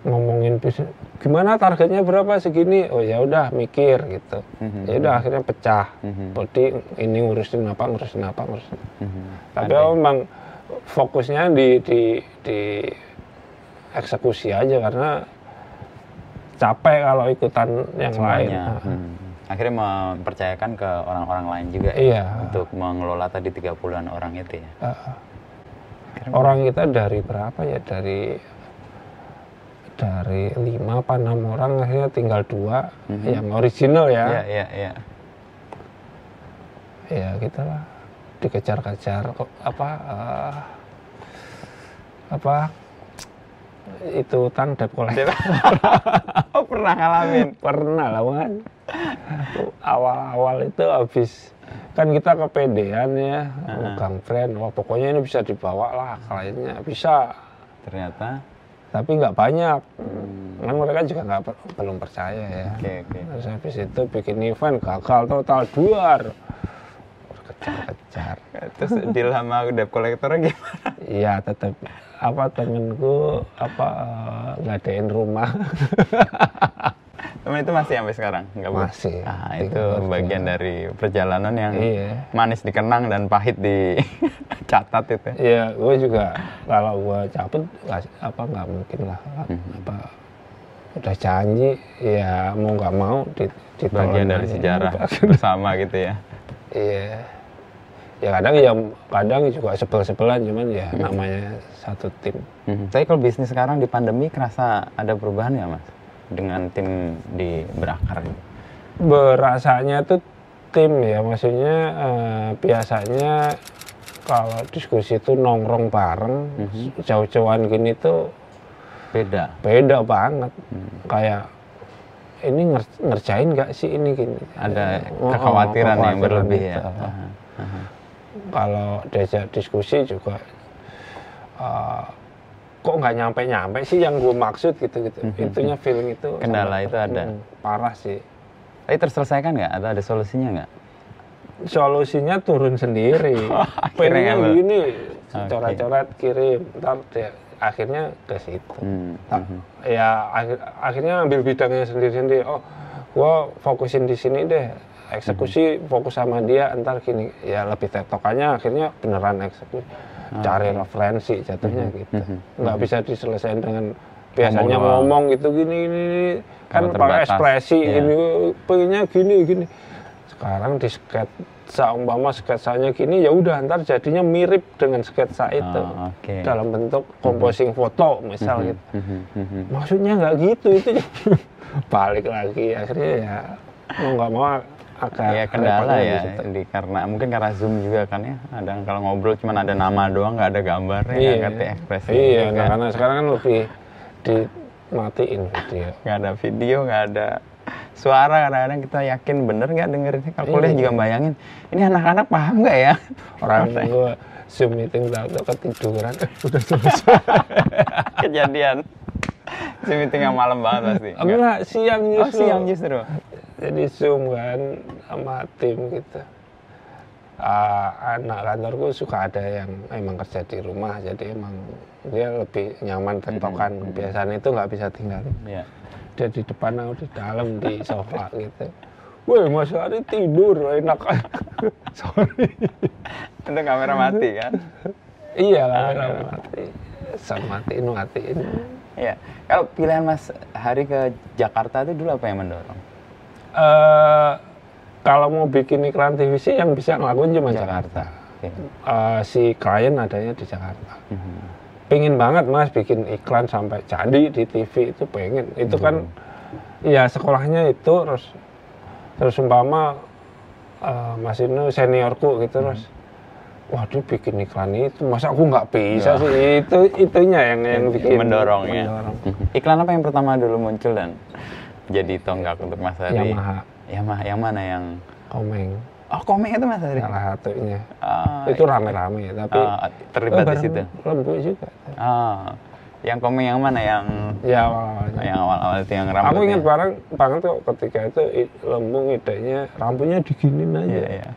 ngomongin bisnis, gimana targetnya berapa segini? Oh ya udah mikir gitu. Mhm. Ya udah akhirnya pecah. Mhm. Jadi ini ngurusin apa, ngurusin apa, ngurusin. Mhm. Tapi aku memang fokusnya di di di eksekusi aja karena capek kalau ikutan yang lain. semuanya. Nah, Hmm. Akhirnya mempercayakan ke orang-orang lain juga ya, Iya. untuk mengelola tadi 30-an orang itu ya. eh, orang kita dari berapa ya dari dari lima apa enam orang akhirnya tinggal dua Mhm. yang original ya. Iya, iya, iya. Ya gitulah dikejar-kejar kok apa eh, apa itu utang debt collector. oh, pernah ngalamin. pernah lah kan awal-awal itu habis kan kita kepedean ya megang brand wah pokoknya ini bisa dibawa lah kliennya bisa Ternyata tapi nggak banyak. Kan mereka juga nggak belum percaya ya. Oke, oke. terus habis itu bikin event gagal total duar kejar-kejar. Terus deal sama debt collectornya gimana? iya tetap apa temenku apa eh, ngadain rumah Temen itu masih sampai sekarang? Nggak bu- Masih. Ah, Tiga itu bagian dari perjalanan yang Iya. manis dikenang dan pahit dicatat itu. Iya, gue juga kalau gue cabut apa nggak mungkin lah Hmm. apa udah janji ya mau nggak mau di, ditelan Bagian dari sejarah bersama gitu ya. Iya. Ya kadang ya kadang juga sebel-sebelan cuman ya Hmm. namanya satu tim. Mhm. Tapi kalau bisnis sekarang di pandemi kerasa ada perubahan nggak mas? Dengan tim di berakar gitu? Berasanya tuh tim ya maksudnya eh, biasanya kalau diskusi itu nongkrong bareng Mhm. jauh-jauhan gini tuh Beda. beda banget Hmm. kayak ini nger- ngerjain nggak sih ini gini Ada Oh, oh, kekhawatiran yang berlebih gitu. ya. Aha. kalau diajak diskusi juga eh, kok nggak nyampe nyampe sih yang gue maksud gitu gitu itunya feeling itu Mhm. Kendala itu ada. Hmm, parah sih Tapi terselesaikan nggak? Atau ada solusinya nggak? solusinya turun sendiri Akhirnya pengennya gini coret-coret kirim ntar dia akhirnya ke situ Hmm, Tak- mhm. ya akhir, akhirnya ambil bidangnya sendiri-sendiri oh gua fokusin di sini deh eksekusi Mhm. fokus sama dia ntar gini ya lebih tektokannya akhirnya beneran eksekusi cari referensi jatuhnya gitu. Mhm, nggak bisa diselesaikan dengan biasanya doang. ngomong gitu gini gini. kan pakai ekspresi iya. ini pengennya gini gini. Sekarang di sketsa umpama sketsanya gini ya udah ntar jadinya mirip dengan sketsa itu. Oh, oke. dalam bentuk composing foto misal gitu. Mhm, mhm. maksudnya nggak gitu itu. Balik lagi akhirnya ya mau nggak mau agak Ya kendala ya, di, karena mungkin karena zoom juga kan ya. Ada kalau ngobrol cuma ada nama doang, nggak ada gambarnya, nggak ngerti ekspresi. iya nah, karena sekarang kan lebih dimatiin video nggak ada video, nggak ada suara. Kadang-kadang kita yakin bener nggak dengerinnya. Kalau kuliah Iya. juga bayangin, ini anak-anak paham nggak ya? orang gue zoom meeting tahu ketiduran udah selesai Kejadian. Si meeting yang malam banget pasti. Nggak- enggak siang Oh justru siang justru. Jadi zoom kan sama tim gitu. Ah, anak kantorku suka ada yang emang kerja di rumah jadi emang dia lebih nyaman tektokan. Kebiasaan itu nggak bisa tinggal Iya. dia di depan aku di dalam di sofa gitu. Woi Mas Ari tidur enak. Sorry. Itu kamera mati kan? iya kamera mati. Sama matiin matiin. Iya. Kalau pilihan Mas Hari ke Jakarta itu dulu apa yang mendorong? Eh, kalau mau bikin iklan TV sih yang bisa ngelakuin cuma Jakarta, Oke. Eh, si klien adanya di Jakarta Mhm. pengen banget mas bikin iklan sampai jadi di TV itu pengen itu kan Hmm. ya sekolahnya itu terus terus umpama eh, Mas Inu seniorku gitu terus wah dia bikin iklan itu masa aku nggak bisa Ya. sih itu itunya yang yang bikin mendorong ya. mendorong. Iklan apa yang pertama dulu muncul dan jadi tonggak untuk Mas Hari? Yamaha Yamaha yang mana yang Komeng Oh, komeng itu Mas Hari. salah satunya Ah, itu rame-rame tapi ah, terlibat di situ. lembu juga Ah, yang komeng yang mana yang ya awal-awalnya yang awal-awal itu yang rambutnya? aku ingat bareng banget kok ketika itu i- lembu idenya rambutnya diginin aja Iya, iya.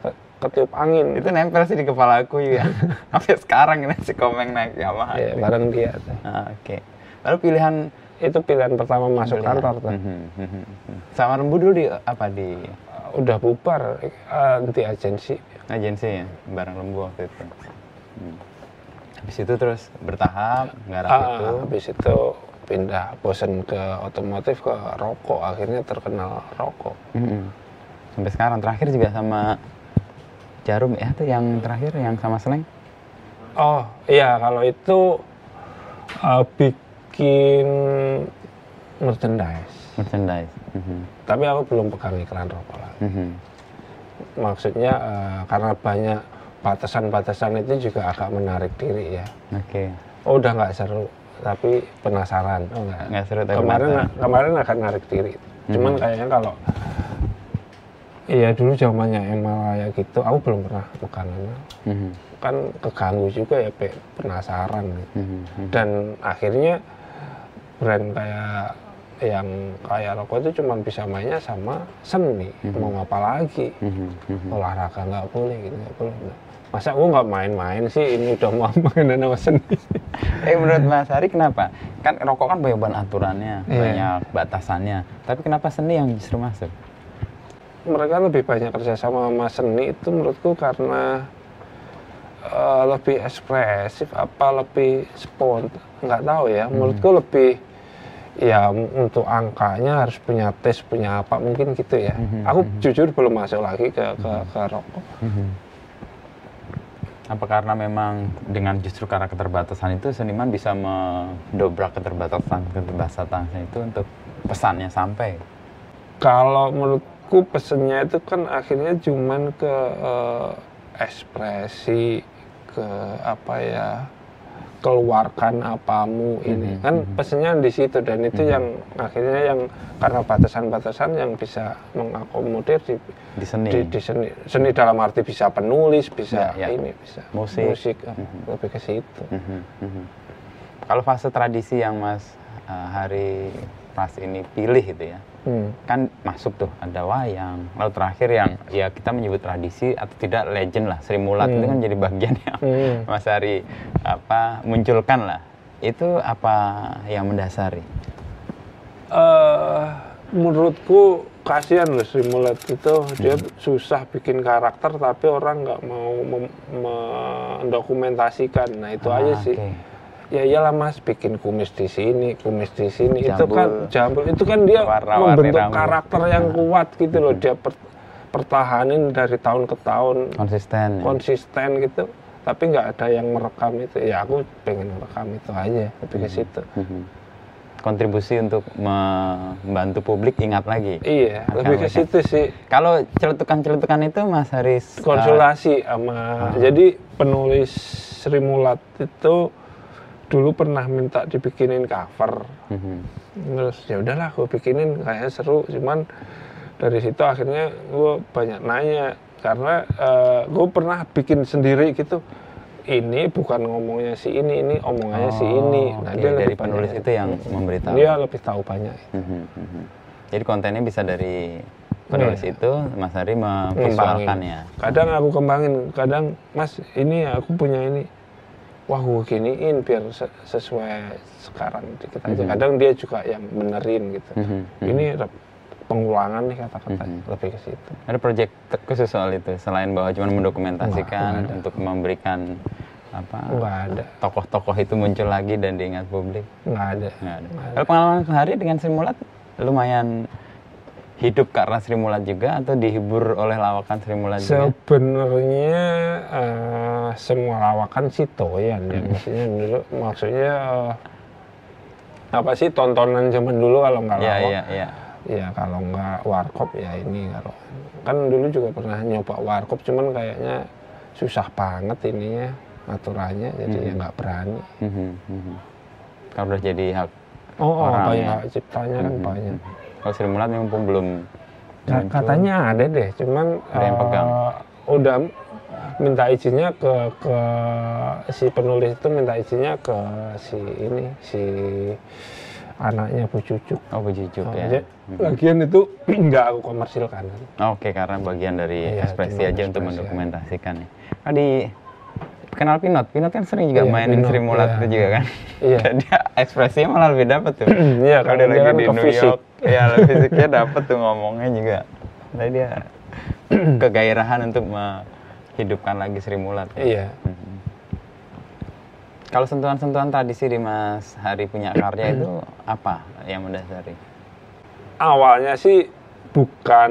Ke- ketiup angin Itu nempel sih di kepala aku ya. Sampai sekarang ini si komeng naik Yamaha. ya, bareng dia. Ah, Oke. Lalu pilihan itu pilihan pertama masuk pilihan. kantor tuh Mhm, mhm, mhm. Sama Rembu dulu di apa di udah bubar eh, anti agensi agensi ya bareng lembu waktu itu. Hmm. Habis itu terus bertahap nggarap Ah, itu. habis itu pindah bosen ke otomotif ke rokok akhirnya terkenal rokok Mhm. Sampai sekarang terakhir juga sama Jarum ya tuh yang terakhir yang sama Seleng. oh iya kalau itu eh, bikin merchandise Merchandise. Mhm. tapi aku belum pegang iklan rokok lah Mhm. maksudnya eh, karena banyak batasan-batasan itu juga agak menarik diri ya Oke. oh udah nggak seru tapi penasaran oh enggak Nggak seru tapi kemarin penasaran. kemarin agak narik diri cuman Mhm. kayaknya kalau iya dulu zamannya yang Malaya gitu aku belum pernah pegang ML. Mhm. kan keganggu juga ya Pe, penasaran gitu. Mhm. Mhm. dan akhirnya brand kayak yang kayak rokok itu cuma bisa mainnya sama seni mau apa lagi Mhm. Mhm. olahraga nggak boleh gitu nggak boleh masa aku nggak main-main sih ini udah mau main sama seni Eh menurut Mas Hari kenapa? Kan rokok kan banyak banget aturannya, Iya. banyak batasannya. Tapi kenapa seni yang justru masuk? mereka lebih banyak kerja sama sama seni itu menurutku karena eh, lebih ekspresif apa lebih spontan nggak tahu ya menurutku lebih ya untuk angkanya harus punya tes punya apa mungkin gitu ya. Mhm, aku jujur belum masuk lagi ke ke, ke rokok. Apa karena memang dengan justru karena keterbatasan itu seniman bisa mendobrak keterbatasan keterbatasan itu untuk pesannya sampai. kalau menurutku pesennya itu kan akhirnya cuman ke eh, ekspresi ke apa ya keluarkan apamu ini Mhm, kan mhm. pesennya di situ dan itu yang akhirnya yang karena batasan-batasan yang bisa mengakomodir di, Di seni. di, di seni seni dalam arti bisa penulis bisa Ya, ya. ini bisa Musik. eh, Mhm. lebih ke situ Mhm, mhm. Kalau fase tradisi yang Mas uh, Hari Pras ini pilih itu ya, Hmm. kan masuk tuh ada wayang. Lalu terakhir yang ya kita menyebut tradisi atau tidak legend lah, Sri Mulat itu Hmm. kan jadi bagian yang Hmm. Mas Hari apa munculkan lah. Itu apa yang mendasari? eh menurutku kasihan loh Sri Mulat itu dia susah bikin karakter tapi orang nggak mau mendokumentasikan nah itu Ah, aja sih. Ya iyalah mas bikin kumis di sini kumis di sini itu Jambul. kan jambul itu kan dia Warna-warni membentuk rambut. karakter yang kuat gitu loh dia per- pertahanin dari tahun ke tahun Konsisten. ya? konsisten gitu tapi nggak ada yang merekam itu ya aku pengen merekam itu aja lebih ke situ Mhm. Kontribusi untuk membantu publik ingat lagi. iya Akan lebih ke mereka. situ sih Kalau celetukan-celetukan itu Mas Haris uh, konsultasi sama jadi penulis Sri Mulat itu dulu pernah minta dibikinin cover mhm. terus ya udahlah gue bikinin kayaknya seru cuman dari situ akhirnya gue banyak nanya karena gue pernah bikin sendiri gitu ini bukan ngomongnya si ini ini omongannya si ini Oh, nah oke, dia dari lebih penulis banyak- itu yang memberitahu. dia lebih tahu banyak Mhm, mhm. Jadi kontennya bisa dari penulis Iya. itu Mas Hari memvisualkannya. kadang aku kembangin kadang mas ini aku punya ini wah gue giniin biar se- sesuai sekarang dikit aja Mhm. kadang dia juga yang benerin gitu Mhm, mhm. ini pengulangan nih kata-katanya Mhm. lebih ke situ Ada proyek khusus soal itu selain bahwa cuma mendokumentasikan ada. untuk memberikan apa nggak ada tokoh-tokoh itu muncul lagi dan diingat publik. nggak ada Nggak ada. Nggak ada. Kalau pengalaman sehari dengan Sri Mulat lumayan hidup karena Sri Mulat juga atau dihibur oleh lawakan Sri Mulat juga? sebenarnya eh, semua lawakan sih toyan Hmm. ya maksudnya dulu maksudnya eh, apa sih tontonan zaman dulu kalau nggak Iya lawak iya iya. ya kalau nggak warkop ya ini kalau kan dulu juga pernah nyoba warkop cuman kayaknya susah banget ininya aturannya jadi ya nggak berani Mhm, mhm. Kalau udah jadi hak oh, oh Orang banyak ya. ciptanya kan Mhm, banyak mhm. Kalau Sri Mulat mumpung belum muncul. katanya ada deh cuman Ada yang pegang. eh, udah minta izinnya ke ke si penulis itu minta izinnya ke si ini si anaknya Bu Cucuk Oh, bejujuk Oh, ya. aja. Lagian itu nggak aku komersilkan. Oke, karena bagian dari Iya, ekspresi aja untuk mendokumentasikan. ya. Ah, di kenal Pinot, Pinot kan sering juga Iya, mainin Pinot, Sri Mulat iya. itu juga kan. Iya. Dan dia ekspresinya malah lebih dapet tuh. Iya, Kalau dia lagi kan di New fisik. York, ya fisiknya dapet tuh ngomongnya juga. Jadi dia kegairahan untuk menghidupkan lagi Sri Mulat. Iya. Mhm. Kalau sentuhan-sentuhan tradisi di Mas Hari punya karya itu apa yang mendasari? Awalnya sih bukan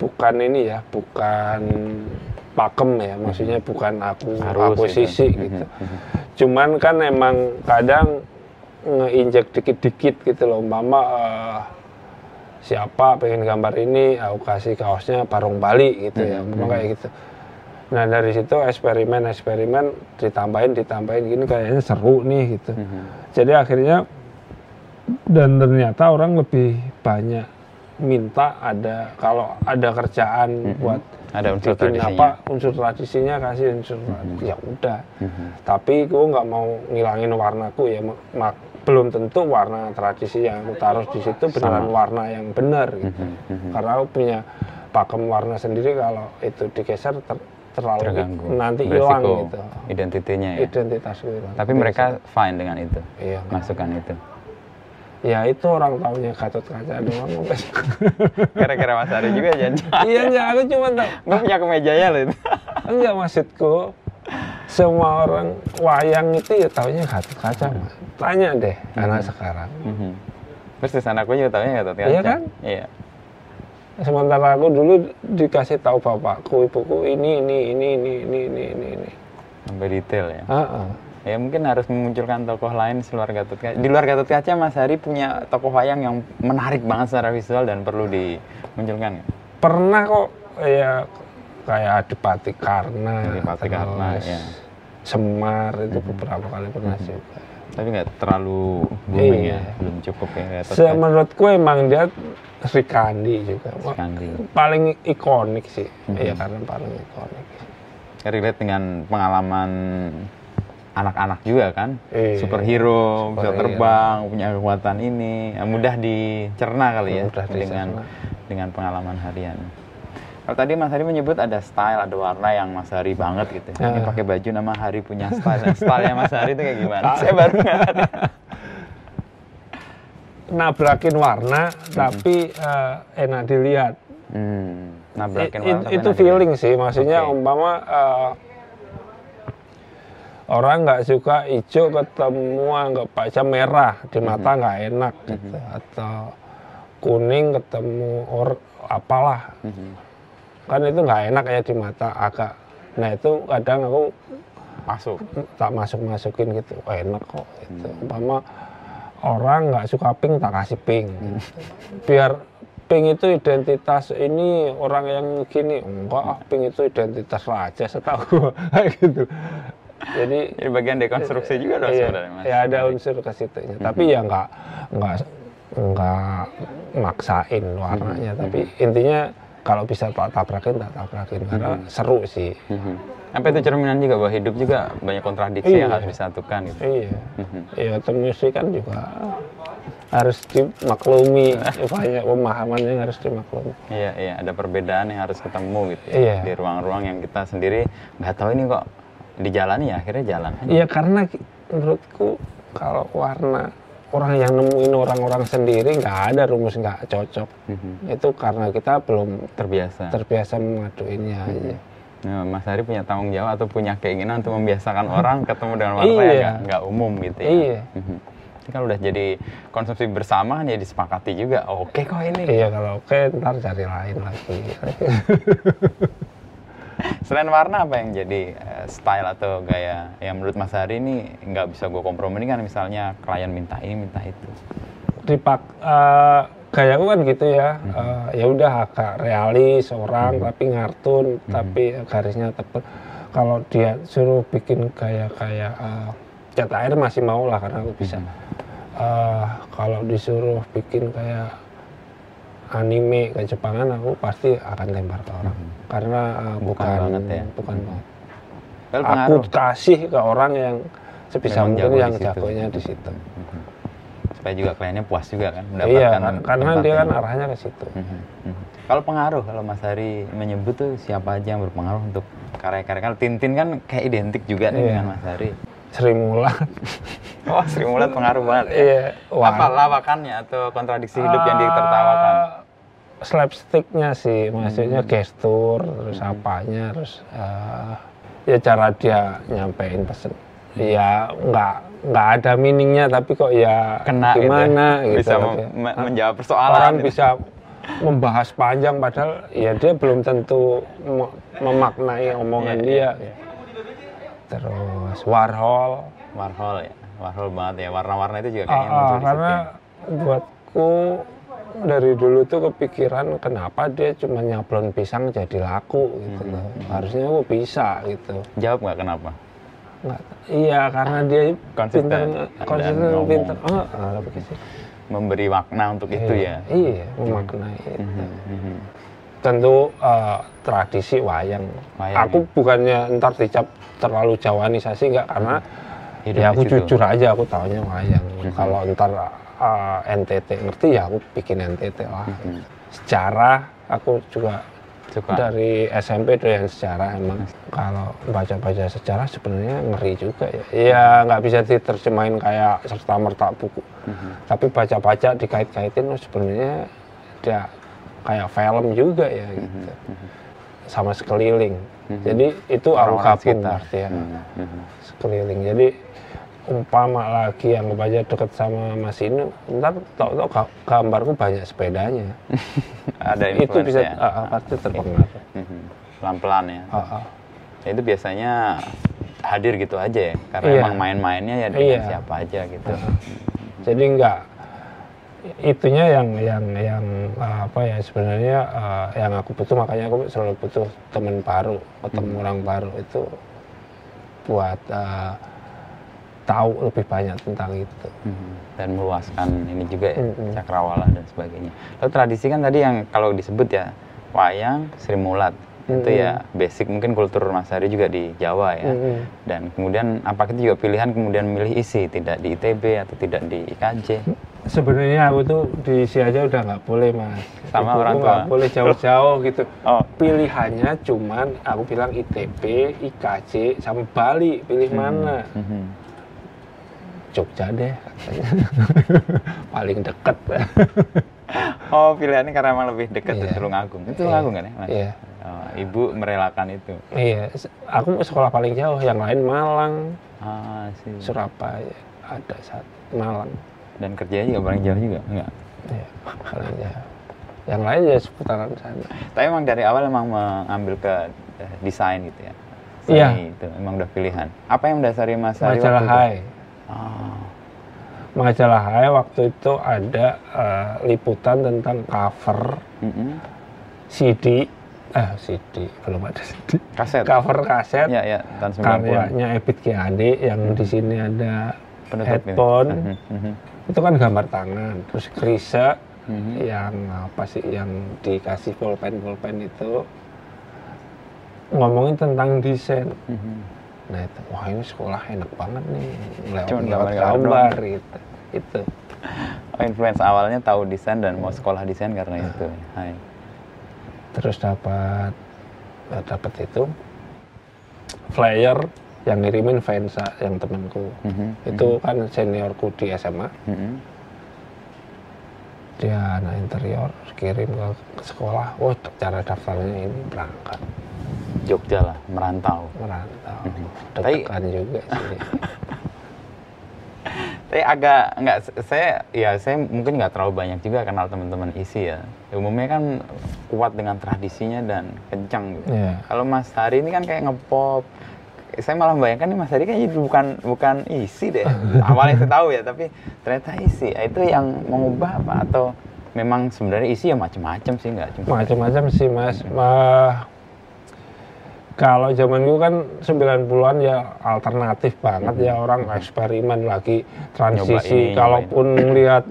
bukan ini ya, bukan pakem ya, maksudnya bukan aku Harus aku itu. sisi gitu. mhm. Cuman kan emang kadang ngeinjek dikit-dikit gitu loh, umpama eh, siapa pengen gambar ini, aku kasih kaosnya Parung Bali gitu ya, umpama mhm. kayak gitu. Nah dari situ eksperimen-eksperimen ditambahin, ditambahin gini kayaknya seru nih gitu. Mhm. Jadi akhirnya dan ternyata orang lebih banyak minta ada kalau ada kerjaan Mhm. buat Ada unsur bikin tradisinya. apa unsur tradisinya kasih unsur ya udah. Mhm. Tapi gue nggak mau ngilangin warnaku ya mak- belum tentu warna tradisi yang aku taruh di situ Sama. warna yang benar gitu. Mhm, mhm. Karena aku punya pakem warna sendiri kalau itu digeser ter- terlalu terganggu nanti hilang Beresiko gitu. identitinya ya Identitas hilang. tapi mereka fine dengan itu iya. masukan itu Ya itu orang taunya Gatot Kaca doang. gara-gara Mas Ari juga jadi iya enggak, aku cuma tahu. gue punya kemejanya loh itu Enggak maksudku semua orang wayang itu ya taunya Gatot Kaca. Mas. Tanya deh anak sekarang. Mhm. terus di sana aku juga tahunya nggak tahu Iya kan? iya Sementara aku dulu dikasih tahu bapakku, ibuku ini ini ini ini ini ini ini. ini. sampai detail ya Heeh. ya mungkin harus memunculkan tokoh lain di luar Gatot Kaca di luar Gatot Kaca Mas Hari punya tokoh wayang yang menarik banget secara visual dan perlu dimunculkan nggak? Pernah kok ya kayak Adipati Karna, Adipati Karna, ya. Semar itu beberapa kali pernah juga. tapi nggak terlalu booming Iya. ya belum cukup ya Se- menurutku emang dia Sri Kandi juga. Paling ikonik sih. Mhm. Iya karena paling ikonik. relate dengan pengalaman anak-anak juga kan Iya. superhero bisa Superhero. terbang punya kekuatan ini ya, mudah dicerna kali ya Mudah dengan dicerna. dengan pengalaman harian kalau tadi Mas Hari menyebut ada style ada warna yang Mas Hari banget gitu ini Ya. pakai baju nama Hari punya style nah, stylenya Mas Hari itu kayak gimana saya baru nggak. Nabrakin warna tapi eh, enak dilihat. hmm, nabrakin warna tapi itu feeling sih. Maksudnya Oke. umpama eh, orang nggak suka hijau ketemu anggap aja merah di Mhm. mata nggak enak gitu. Atau kuning ketemu or apalah Mhm. Kan itu nggak enak ya di mata agak. Nah itu kadang aku masuk tak masuk masukin gitu oh, enak kok. Hmm. umpama orang nggak suka pink tak kasih pink Hmm. gitu. biar pink itu identitas ini orang yang gini enggak ah, pink itu identitas raja setahu gitu jadi jadi bagian dekonstruksi juga dong iya, sebenarnya Mas ya ada unsur ke situ tapi ya nggak nggak nggak maksain warnanya Hmm. tapi intinya kalau bisa tak tabrakin tak tabrakin karena Hmm. seru sih Mhm. Apa itu cerminan juga bahwa hidup juga banyak kontradiksi yang Iya. harus disatukan gitu. Iya. Mhm. Ya temisi kan juga harus dimaklumi banyak pemahaman yang harus dimaklumi. Iya, iya, ada perbedaan yang harus ketemu gitu ya. Iya. Di ruang-ruang yang kita sendiri nggak tahu ini kok dijalani ya, akhirnya jalan. Iya karena menurutku kalau warna orang yang nemuin orang-orang sendiri nggak ada rumus nggak cocok. Mhm. Itu karena kita belum Terbiasa. terbiasa memaduinnya aja. Nah, Mas Hari punya tanggung jawab atau punya keinginan untuk membiasakan orang ketemu dengan warna Iya. nggak- nggak umum gitu ya. Iya. Mhm. Ini kalau udah jadi konsumsi bersama ya disepakati juga. Oke kok ini. Iya kalau oke ntar cari lain lagi. Selain warna apa yang jadi eh, style atau gaya yang menurut Mas Hari ini nggak bisa gue kompromi kan misalnya klien minta ini minta itu. Dipak eh, gayaku kan gitu ya. Eh, ya udah agak realis orang tapi ngartun tapi garisnya tebal kalau dia suruh bikin kayak kayak eh, cat air masih mau lah karena aku bisa. Eh, kalau disuruh bikin kayak anime ke Jepangan aku pasti akan lempar ke orang karena eh, bukan banget ya. bukan banget. Well, aku kasih ke orang yang sebisa Memang mungkin yang di situ. jagonya di situ Mhm. Supaya juga kliennya puas juga kan iya mendapatkan kan- karena dia kan arahnya ke situ Mhm, mhm. Kalau pengaruh, kalau Mas Hari menyebut tuh siapa aja yang berpengaruh untuk karya-karya. Kalau Tintin kan kayak identik juga nih Iya. dengan Mas Hari. Sri Mulat Oh, Sri Mulat pengaruh banget ya. iya wah Apa lawakannya atau kontradiksi hidup yang ditertawakan? Eh, slapsticknya sih maksudnya Hmm. gestur terus apanya terus eh, ya cara dia nyampein pesen ya nggak nggak ada meaningnya tapi kok ya Kena gitu ya. gimana gitu, Bisa Tapi, mem- me- menjawab persoalan orang gitu. bisa membahas panjang padahal ya dia belum tentu me- memaknai omongan Iya, dia iya, iya. Terus Warhol Warhol ya. Warhol banget ya. Warna-warna itu juga kayaknya ah, muncul di karena situ. ya. buatku dari dulu tuh kepikiran kenapa dia cuma nyablon pisang jadi laku gitu Hmm, loh. Harusnya aku bisa gitu. Jawab nggak kenapa? Nggak, iya karena dia Konsisten pinter, konsisten pinter. Oh, begitu. Memberi makna untuk itu ya. Iya, memaknai itu. Mhm, mhm. Tentu eh, tradisi wayang. Wayang, Aku bukannya ntar dicap terlalu jawanisasi enggak karena Hidup ya aku jujur aja aku taunya wayang. Mhm. Kalau ntar eh, NTT ngerti ya aku bikin NTT lah. Mhm. Sejarah aku juga Suka. dari SMP doyan sejarah emang. Kalau baca-baca sejarah sebenarnya ngeri juga ya. Iya nggak bisa diterjemahin kayak serta merta buku. Mhm. Tapi baca-baca dikait-kaitin oh, sebenarnya dia kayak film juga ya gitu. Sama sekeliling. Mhm. Jadi itu ya. Mhm, mhm. Sekeliling. Jadi umpama lagi yang baca deket sama Mas Inu, ntar tau-tau ga- gambarku banyak sepedanya. Ada itu bisa ya. ah, pasti terpengaruh. Mhm. Pelan-pelan ya. Ah, ah. Ya, itu biasanya hadir gitu aja ya karena Iya. emang main-mainnya ya dengan Iya. siapa aja gitu Jadi enggak itunya yang yang yang uh, apa ya sebenarnya uh, yang aku butuh makanya aku selalu butuh teman baru ketemu Hmm. orang baru itu buat uh, tahu lebih banyak tentang itu. Mhm. dan meluaskan ini juga ya Mhm. cakrawala dan sebagainya lalu tradisi kan tadi yang kalau disebut ya wayang Sri Mulat itu Mhm. ya basic mungkin kultur Mas Hari juga di Jawa ya Mhm. dan kemudian apakah itu juga pilihan kemudian milih isi tidak di ITB atau tidak di IKJ Sebenarnya aku tuh di isi aja udah nggak boleh mas. Sama Ibuku orang tua? nggak boleh jauh-jauh gitu. oh Pilihannya cuman aku bilang ITB, IKJ, sama Bali. Pilih mana? Mhm. Jogja deh katanya. Paling deket. oh pilihannya karena emang lebih dekat Iya. ke Tulungagung itu Iya. Tulungagung kan ya Mas? Iya. Oh, ibu merelakan itu Iya, aku sekolah paling jauh, yang lain Malang, ah Surabaya, ada satu Malang. Dan kerjanya juga paling jauh juga enggak Iya, paling jauh. Yang lain ya seputaran sana. Tapi emang dari awal emang mengambil ke eh, desain gitu ya. Iya. Itu emang udah pilihan. Apa yang mendasari Mas Hari Majalah waktu itu? Hai. Ah, Majalah Hai waktu itu ada eh, liputan tentang cover mm-mm. CD, eh CD belum ada CD. Kaset. Cover kaset Ya ya tahun 90-an. karyanya Ebit G. Ade yang di sini ada Penutup headphone. Mhm, mhm, Itu kan gambar tangan, terus Krisa mhm. yang apa sih yang dikasih pulpen pulpen itu ngomongin tentang desain Mhm. nah itu wah ini sekolah enak banget nih lewat, Cuman lewat gambar gitu itu Oh, influence awalnya tahu desain dan mau sekolah desain karena itu. Hai. terus dapat eh, dapat itu flyer yang ngirimin Vensa yang temanku Mhm, itu kan seniorku di SMA mhm. dia anak interior kirim ke, ke sekolah oh cara daftarnya ini berangkat Jogja lah, merantau. merantau Mhm. deg-degan juga sih Tapi agak nggak saya ya saya mungkin nggak terlalu banyak juga kenal teman-teman isi ya. Umumnya kan kuat dengan tradisinya dan kencang gitu. Iya. Kalau Mas Hari ini kan kayak ngepop. Saya malah membayangkan nih Mas Hari kayaknya bukan bukan isi deh. Awalnya saya tahu ya, tapi ternyata isi. Itu yang mengubah apa atau memang sebenarnya isi ya macam-macam sih nggak cuma macam-macam sih mas Ma- kalau zaman dulu kan 90-an ya alternatif banget ya orang eksperimen lagi transisi Hmm. Ini, kalaupun lihat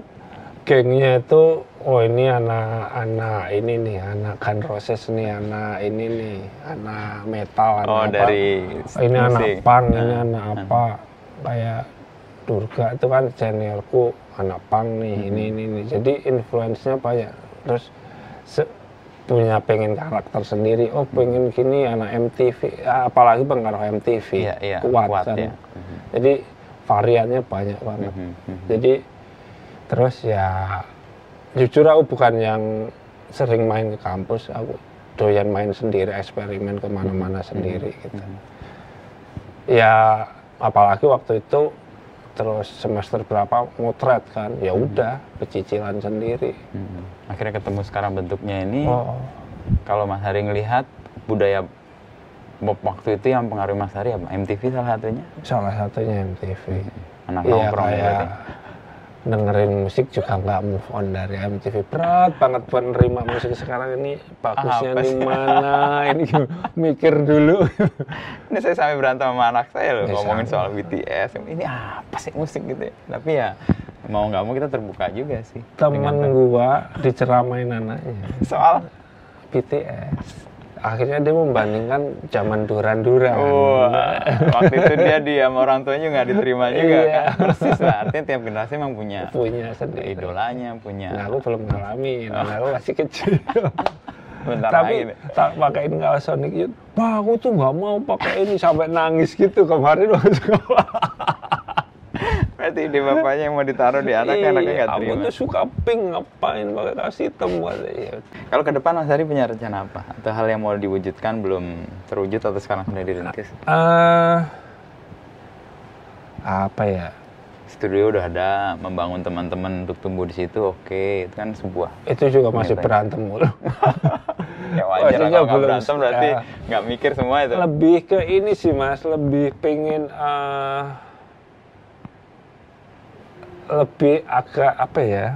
gengnya itu oh ini anak-anak ini nih anak Gun Roses nih anak ini nih anak metal anak oh apa. dari Oh, ini anak pang, ini Nah, anak apa. Kayak Durga itu kan seniorku anak pang nih ini ini ini. Jadi influence-nya banyak. Terus punya pengen karakter sendiri. Oh pengen gini anak MTV Ah, apalagi pengaruh MTV Iya, iya, kuat, kuat, kan ya. jadi variannya banyak banget. Mhm, mhm. jadi terus ya jujur aku bukan yang sering main ke kampus aku doyan main sendiri eksperimen ke mana-mana sendiri gitu. Ya apalagi waktu itu terus semester berapa motret kan ya udah pecicilan sendiri. Mhm. akhirnya ketemu sekarang bentuknya ini. Oh. Kalau Mas Hari ngelihat budaya Bob waktu itu yang pengaruh Mas Hari apa? MTV salah satunya? Salah satunya MTV anak Iya nongkrong ya kayak berarti. Dengerin musik juga nggak move on dari MTV berat banget penerima musik sekarang ini. Bagusnya di mana? Ini mikir dulu. Ini saya sampai berantem sama anak saya loh Ya, ngomongin sama. soal BTS ini apa sih musik gitu ya? Tapi ya mau nggak mau kita terbuka juga sih dengan- gua diceramain anaknya. Soal? BTS akhirnya dia membandingkan zaman duran-duran. Wah, waktu itu dia di sama orang tuanya nggak diterima juga Iya. kan? Persis lah artinya tiap generasi emang punya punya sendiri. idolanya punya nah aku belum ngalamin karena aku masih kecil. Bentar tapi tak pakein kaos Sonic Youth bah aku tuh nggak mau pakai ini sampai nangis gitu kemarin waktu sekolah berarti ide bapaknya yang mau ditaruh di anak Iya, anaknya nggak aku terima. tuh suka pink ngapain pakai kaos hitam katanya kalau ke depan Mas Hari punya rencana apa? Atau hal yang mau diwujudkan belum terwujud atau sekarang sudah dirintis? Eh, apa ya? Studio udah ada membangun teman-teman untuk tumbuh di situ oke. Itu kan sebuah itu juga masih berantem mulu ya wajar Maksudnya kalau nggak belum- berantem berarti nggak mikir semua itu. Lebih ke ini sih mas. Lebih pengen eh, lebih agak apa ya?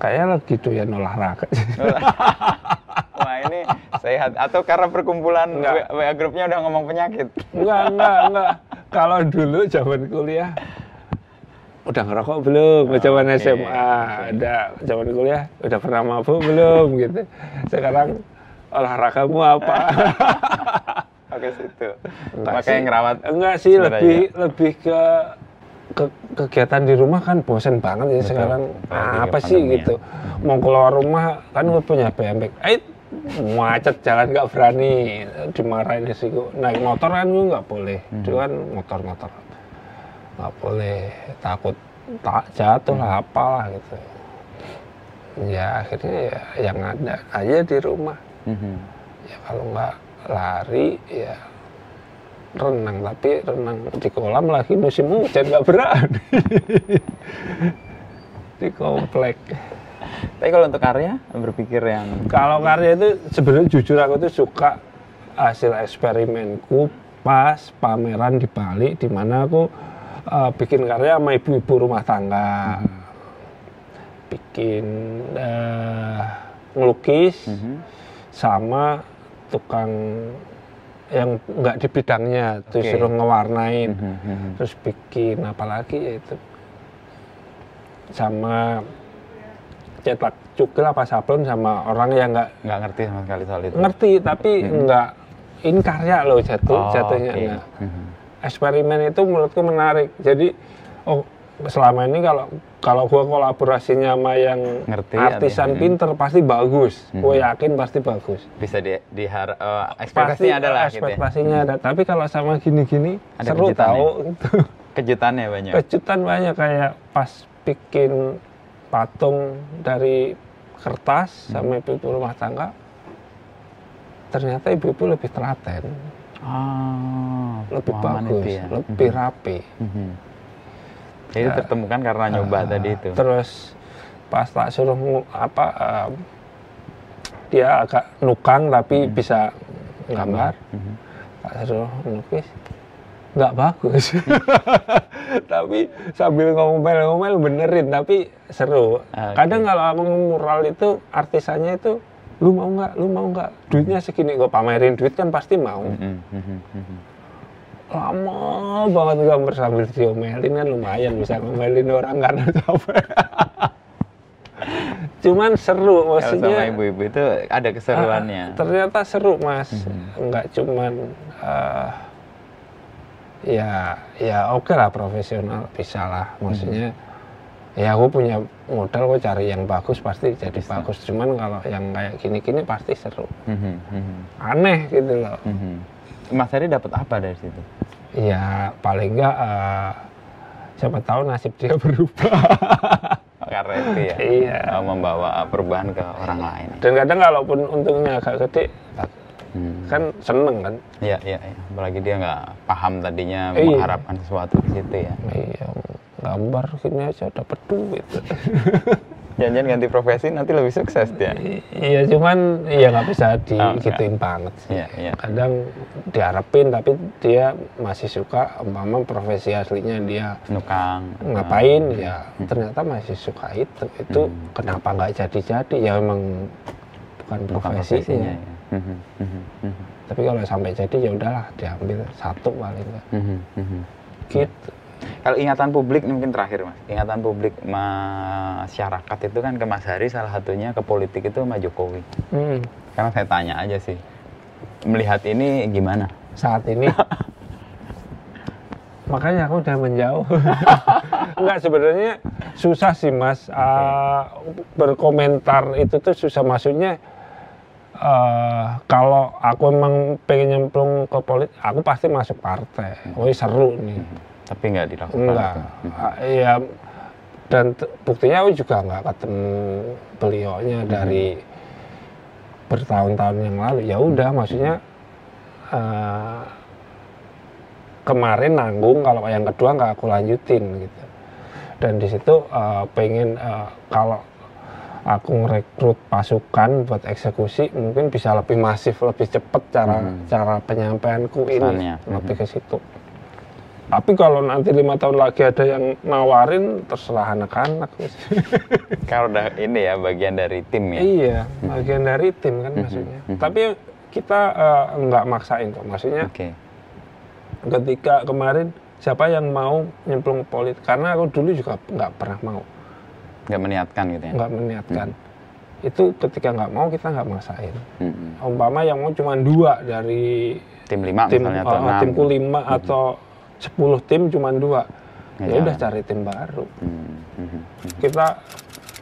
Kayak lagi doyan olahraga. Wah ini sehat. Atau karena perkumpulan Enggak. WA grupnya udah ngomong penyakit. enggak enggak enggak. Kalau dulu zaman kuliah udah ngerokok belum? Zaman Oke, SMA udah zaman kuliah udah pernah mabuk belum? Gitu. Sekarang olahragamu apa? Oke situ. Makanya ngerawat. enggak sih lebih lebih ke, ke kegiatan di rumah kan bosen banget ya Betul. sekarang Apalagi apa sih ya. gitu mau keluar rumah kan gue punya BMX eh macet jalan nggak berani dimarahin risiko naik motor kan gue nggak boleh Hmm. itu kan motor-motor nggak boleh takut tak jatuh lah Hmm. apalah gitu ya akhirnya ya yang ada aja di rumah Mhm. ya kalau nggak lari ya renang tapi renang di kolam lagi musim hujan nggak berani. Di komplek. Tapi kalau untuk karya berpikir yang kalau karya itu sebenarnya jujur aku tuh suka hasil eksperimenku pas pameran di Bali di mana aku eh, bikin karya sama ibu-ibu rumah tangga. Bikin eh, ngelukis Mhm. sama tukang yang nggak di bidangnya tuh Oke. suruh ngewarnain Mhm, mhm. terus bikin apa lagi ya itu sama cetak cukil apa sablon sama orang yang nggak nggak ngerti sama sekali soal itu. ngerti tapi nggak ini karya loh jatuh Oh, jatuhnya oke. Nah, Mhm. eksperimen itu menurutku menarik jadi oh selama ini kalau kalau gua kolaborasinya sama yang Ngerti, artisan artinya. pinter pasti bagus Hmm. gue yakin pasti bagus Bisa di, dihar, eh, pasti ekspektasinya ada lah gitu ya. ekspektasinya ada tapi kalau sama gini-gini Ada seru kejutannya. tahu gitu. Kejutannya banyak. kejutan banyak kayak pas bikin patung dari kertas Hmm. sama ibu-ibu rumah tangga ternyata ibu-ibu lebih telaten Ah, lebih bagus itu ya. lebih Mhm. rapi Mhm. Jadi Ya. tertemukan karena nyoba Ah, tadi itu. terus pas tak suruh apa eh, dia agak nukang tapi bisa gambar Mhm. tak suruh nukis nggak bagus tapi sambil ngomel-ngomel benerin tapi seru Oke. kadang kalau aku mural itu artisannya itu lu mau nggak lu mau nggak duitnya segini gue pamerin duit kan pasti mau Mhm, mhm, mhm. Lama banget gambar sambil diomelin kan lumayan bisa ngomelin orang karena capek cuman seru Kalau sama maksudnya ibu-ibu itu ada keseruannya. Ah, ternyata seru mas Mhm. nggak cuman eh, ya ya oke lah profesional bisa lah maksudnya Mhm. ya aku punya modal kok cari yang bagus pasti jadi Bisa. bagus cuman kalau yang kayak gini-gini pasti seru Mhm, mhm, aneh gitu loh mhm. Mas Heri dapat apa dari situ? Ya paling nggak eh, siapa tahu nasib dia berubah Karena itu ya, Iya. eh, membawa perubahan ke orang lain. dan kadang kalaupun untungnya agak gede Hmm. kan seneng kan Iya, iya, iya. Apalagi dia nggak paham tadinya Iya. mengharapkan sesuatu di situ ya. iya gambar gini aja dapat duit Jangan-jangan ganti profesi nanti lebih sukses dia. iya cuman iya nggak bisa Oh, digituin banget sih Iya, iya. kadang diharapin tapi dia masih suka umpama profesi aslinya dia Nukang. ngapain ya ternyata masih suka itu itu Hmm. kenapa nggak jadi-jadi ya emang bukan Bukan profesinya, profesinya ya. Mhm, tapi kalau sampai jadi ya udahlah diambil satu paling nggak mhm. gitu Kalau ingatan publik ini mungkin terakhir mas, ingatan publik masyarakat itu kan ke Mas Hari salah satunya ke politik itu sama Jokowi. Hmm, Karena saya tanya aja sih, melihat ini gimana? saat ini? Makanya aku udah menjauh. Enggak sebenarnya susah sih mas. Ah, berkomentar itu tuh susah. Maksudnya eh, kalau aku emang pengen nyemplung ke politik aku pasti masuk partai. Oh seru nih Tapi nggak dilakukan. enggak itu. Ah, iya dan t- buktinya aku juga nggak ketemu beliaunya dari bertahun-tahun yang lalu ya udah maksudnya eh, kemarin nanggung kalau yang kedua nggak aku lanjutin gitu dan di situ eh, pengen eh, kalau aku ngerekrut pasukan buat eksekusi mungkin bisa lebih masif lebih cepat cara Hmm. cara penyampaianku Pesannya. ini lebih ke situ tapi kalau nanti lima tahun lagi ada yang nawarin terserah anak-anak Kalau udah ini ya bagian dari tim ya. iya bagian dari tim kan Mhm, maksudnya mhm. tapi kita eh, nggak maksain kok maksudnya Oke. ketika kemarin siapa yang mau nyemplung politik karena aku dulu juga nggak pernah mau Nggak meniatkan gitu ya. nggak meniatkan itu ketika nggak mau kita nggak maksain Mhm. umpama yang mau cuma dua dari Tim lima tim misalnya atau oh, enam. timku lima atau sepuluh tim cuma dua ya udah cari tim baru Mhm, mhm, mhm. kita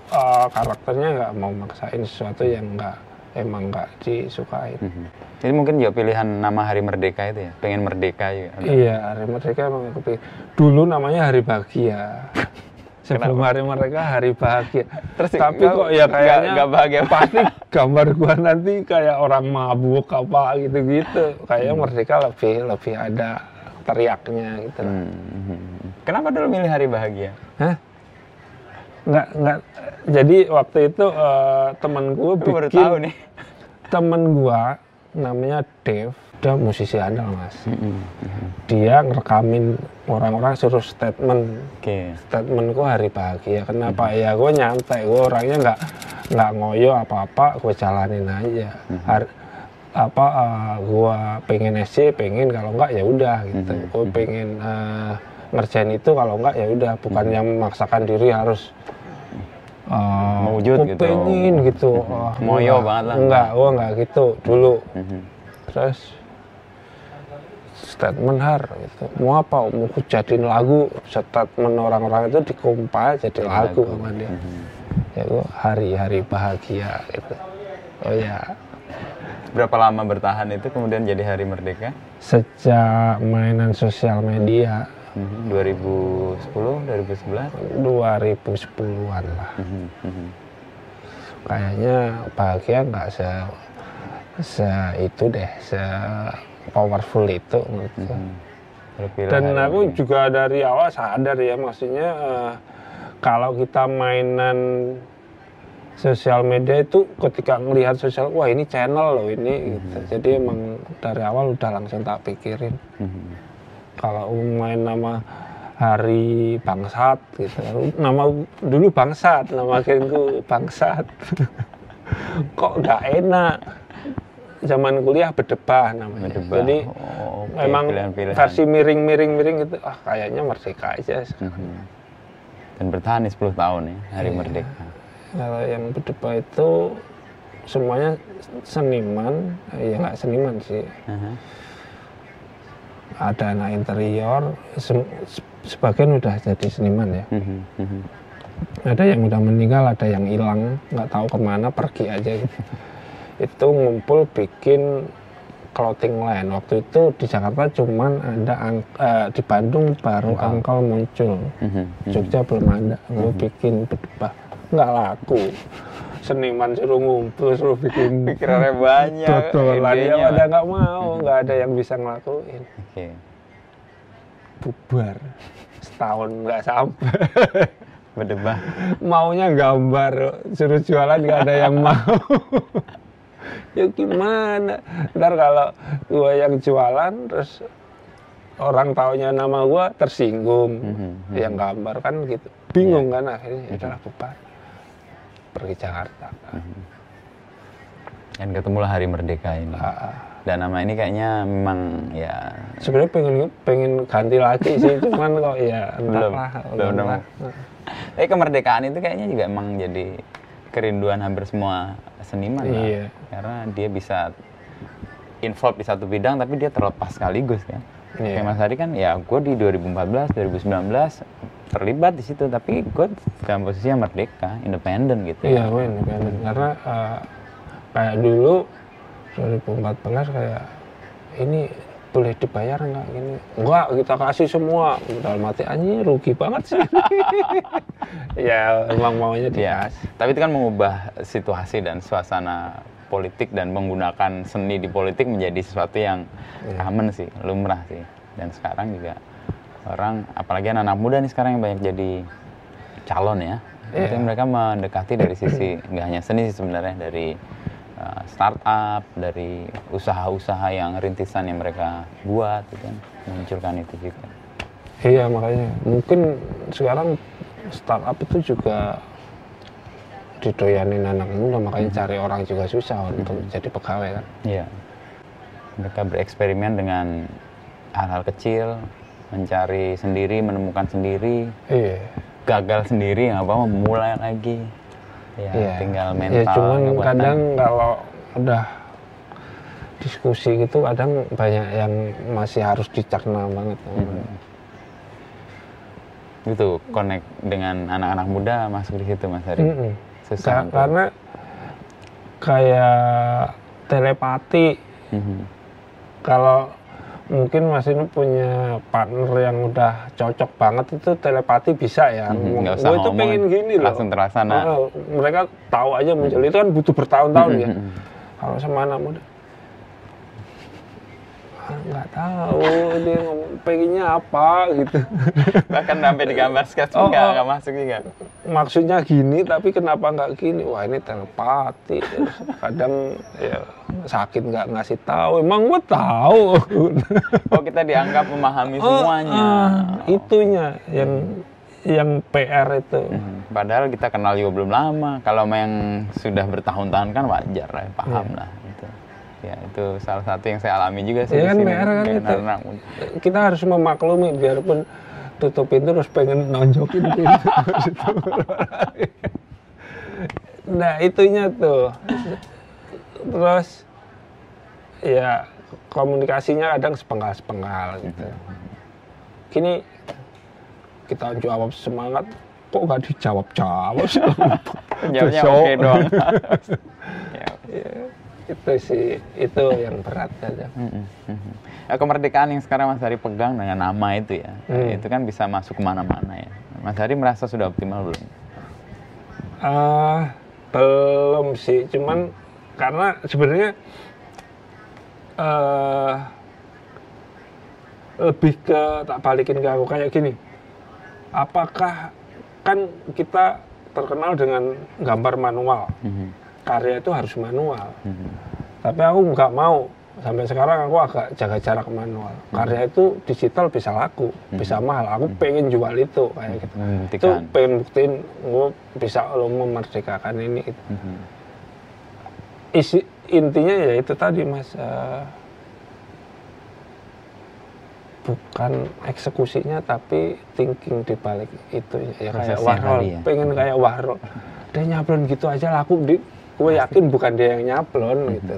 eh, karakternya nggak mau maksain sesuatu yang nggak emang nggak disukain Mhm. Jadi mungkin juga pilihan nama Hari Merdeka itu ya, pengen merdeka juga. Iya, Hari Merdeka emang aku pikir. Dulu namanya Hari Bahagia. Sebelum Hari Merdeka Hari Bahagia. Terus Tapi kok ya kayaknya nggak bahagia. pasti gambar gua nanti kayak orang mabuk apa gitu-gitu. Kayaknya Hmm. Merdeka lebih lebih ada teriaknya gitu. Hmm, mhm. Kenapa dulu milih Hari Bahagia? Hah? Nggak, nggak. Jadi waktu itu eh, temen gua Aku baru bikin tahu nih. temen gua namanya Dave. Dia musisi andal mas. Mhm. Dia ngerekamin orang-orang suruh statement Oke. statementku hari bahagia kenapa ya gue nyantai gue orangnya nggak nggak ngoyo apa apa gue jalanin aja Har- apa gue pengen SC pengen kalau nggak ya udah gitu Mhm. gue pengen eh, ngerjain itu kalau nggak ya udah bukan yang memaksakan diri harus eh, Mewujud "Gua gitu." pengen gitu Oh, Ngoyo enggak. banget lah. enggak gue nggak gitu dulu Mhm. terus statement har gitu mau apa mau ku jadiin lagu statement orang-orang itu dikumpal jadi lagu sama dia Mhm. ya gua hari-hari bahagia gitu oh ya Berapa lama bertahan itu kemudian jadi Hari Merdeka? sejak mainan sosial media Mhm. 2010, 2011? 2010-an lah Mhm, mhm. kayaknya bahagia nggak se se itu deh se powerful itu. Mhm. Terpilih Dan aku Merdeka. juga dari awal sadar ya maksudnya eh, kalau kita mainan sosial media itu ketika melihat sosial wah ini channel loh ini gitu. Jadi emang dari awal udah langsung tak pikirin Mhm. kalau main nama hari bangsat gitu nama dulu bangsat nama akhirku bangsat kok nggak enak zaman kuliah berdebah namanya Berdebah. jadi Oh, oke, memang pilihan-pilihan. versi miring-miring-miring gitu ah kayaknya merdeka aja Mhm. Dan bertahan nih 10 tahun ya Hari Iya. Merdeka. Kalau yang berdebah itu semuanya seniman ya nggak seniman sih. Aha. ada anak interior se- sebagian udah jadi seniman ya. Mhm. ada yang udah meninggal ada yang hilang nggak tahu ke mana pergi aja. Gitu itu ngumpul bikin clothing line. Waktu itu di Jakarta cuman ada ang- eh, di Bandung baru angkal muncul. Mhm. Jogja belum ada gue bikin berdebah nggak laku. Seniman suruh ngumpul suruh bikin Pikirannya banyak. dodolan ya pada nggak mau nggak ada yang bisa ngelakuin. Oke. bubar. Setahun nggak sampai. Berdebah. maunya gambar suruh jualan nggak ada yang mau. Ya gimana? Ntar kalau gua yang jualan terus orang taunya nama gua tersinggung. Mhm, yang gambar kan gitu. Bingung kan akhirnya ya udahlah bubar pergi Jakarta Dan ketemulah Hari Merdeka ini. Ah, Dan nama ini kayaknya memang ya sebenarnya pengen pengen ganti lagi sih cuman kok ya Belum, entahlah belum lah. Tapi kemerdekaan itu kayaknya juga emang jadi kerinduan hampir semua seniman lah. Iya. Karena dia bisa involve di satu bidang tapi dia terlepas sekaligus kan. Iya. Kayak Mas Hari kan ya gue di 2014, 2019 terlibat di situ tapi gue dalam posisi yang merdeka, independen gitu. Iya, gue independen. Karena eh, kayak dulu 2014 kayak ini boleh dibayar nggak gini? Enggak, kita kasih semua. Dalam mati anjing rugi banget sih. ya emang maunya Iya. dikasih. Tapi itu kan mengubah situasi dan suasana politik dan menggunakan seni di politik menjadi sesuatu yang Iya. common sih, lumrah sih. Dan sekarang juga orang, apalagi anak-anak muda nih sekarang yang banyak jadi calon ya. Iya. Itu mereka mendekati dari sisi nggak hanya seni sih sebenarnya dari uh, startup, dari usaha-usaha yang rintisan yang mereka buat, gitu kan, memunculkan itu juga. Iya makanya mungkin sekarang startup itu juga didoyanin anak muda makanya cari orang juga susah untuk jadi pegawai kan. Iya. Mereka bereksperimen dengan hal-hal kecil, mencari sendiri, menemukan sendiri, Iya. gagal sendiri, nggak apa-apa, mulai lagi. Ya, Iya. tinggal mental. Ya cuman kekuatan. kadang kalau udah diskusi gitu kadang banyak yang masih harus dicerna banget. Hmm. itu connect dengan anak-anak muda masuk di situ Mas Hari. Mm-mm. Susah. Ka- untuk- karena kayak telepati Mhm. kalau mungkin Mas ini punya partner yang udah cocok banget itu telepati bisa ya. Usah "Gua itu ngomong, pengen gini loh. langsung terlaksana. Ah, mereka tahu aja muncul itu kan butuh bertahun-tahun ya. Mhm. Kalau sama anak muda nggak tahu dia ngomong pengennya apa gitu. Bahkan sampai digambar sketch Oh, nggak oh. nggak masuk juga. Maksudnya gini tapi kenapa nggak gini? Wah ini telepati. Kadang ya sakit nggak ngasih tahu. Emang gua tahu. Oh kita dianggap memahami Oh, semuanya. ah, itunya yang yang PR itu. Mhm. Padahal kita kenal juga belum lama. Kalau yang sudah bertahun-tahun kan wajar lah, paham Iya. lah. Ya itu salah satu yang saya alami juga sih. Ya kan sini PR kan itu. anak. Kita harus memaklumi biarpun tutup pintu terus pengen nonjokin pintu. nah itunya tuh. Terus ya komunikasinya kadang sepenggal-sepenggal gitu. Gini kita jawab semangat kok nggak dijawab-jawab? Jawabnya oke doang. ya. Itu sih itu yang berat aja. Mhm. Ya, kemerdekaan yang sekarang Mas Hari pegang dengan nama itu ya, Hmm. itu kan bisa masuk ke mana-mana ya. Mas Hari merasa sudah optimal belum? Ah, belum sih, cuman karena sebenarnya eh lebih ke tak balikin ke aku kayak gini. Apakah kan kita terkenal dengan gambar manual, Mhm, karya itu harus manual. mhm, Tapi aku nggak mau. Sampai sekarang aku agak jaga jarak manual. Karya itu digital bisa laku bisa mahal. Aku pengen jual itu kayak gitu. Itu Membuktikan. pengen buktiin gue bisa lo memerdekakan ini. Gitu. Mhm. isi intinya ya itu tadi mas eh, bukan eksekusinya tapi thinking di balik itu. Ya kayak Warhol. ya. pengen kayak Warhol. Dia nyablon gitu aja laku di gue yakin bukan dia yang nyablon Mhm. gitu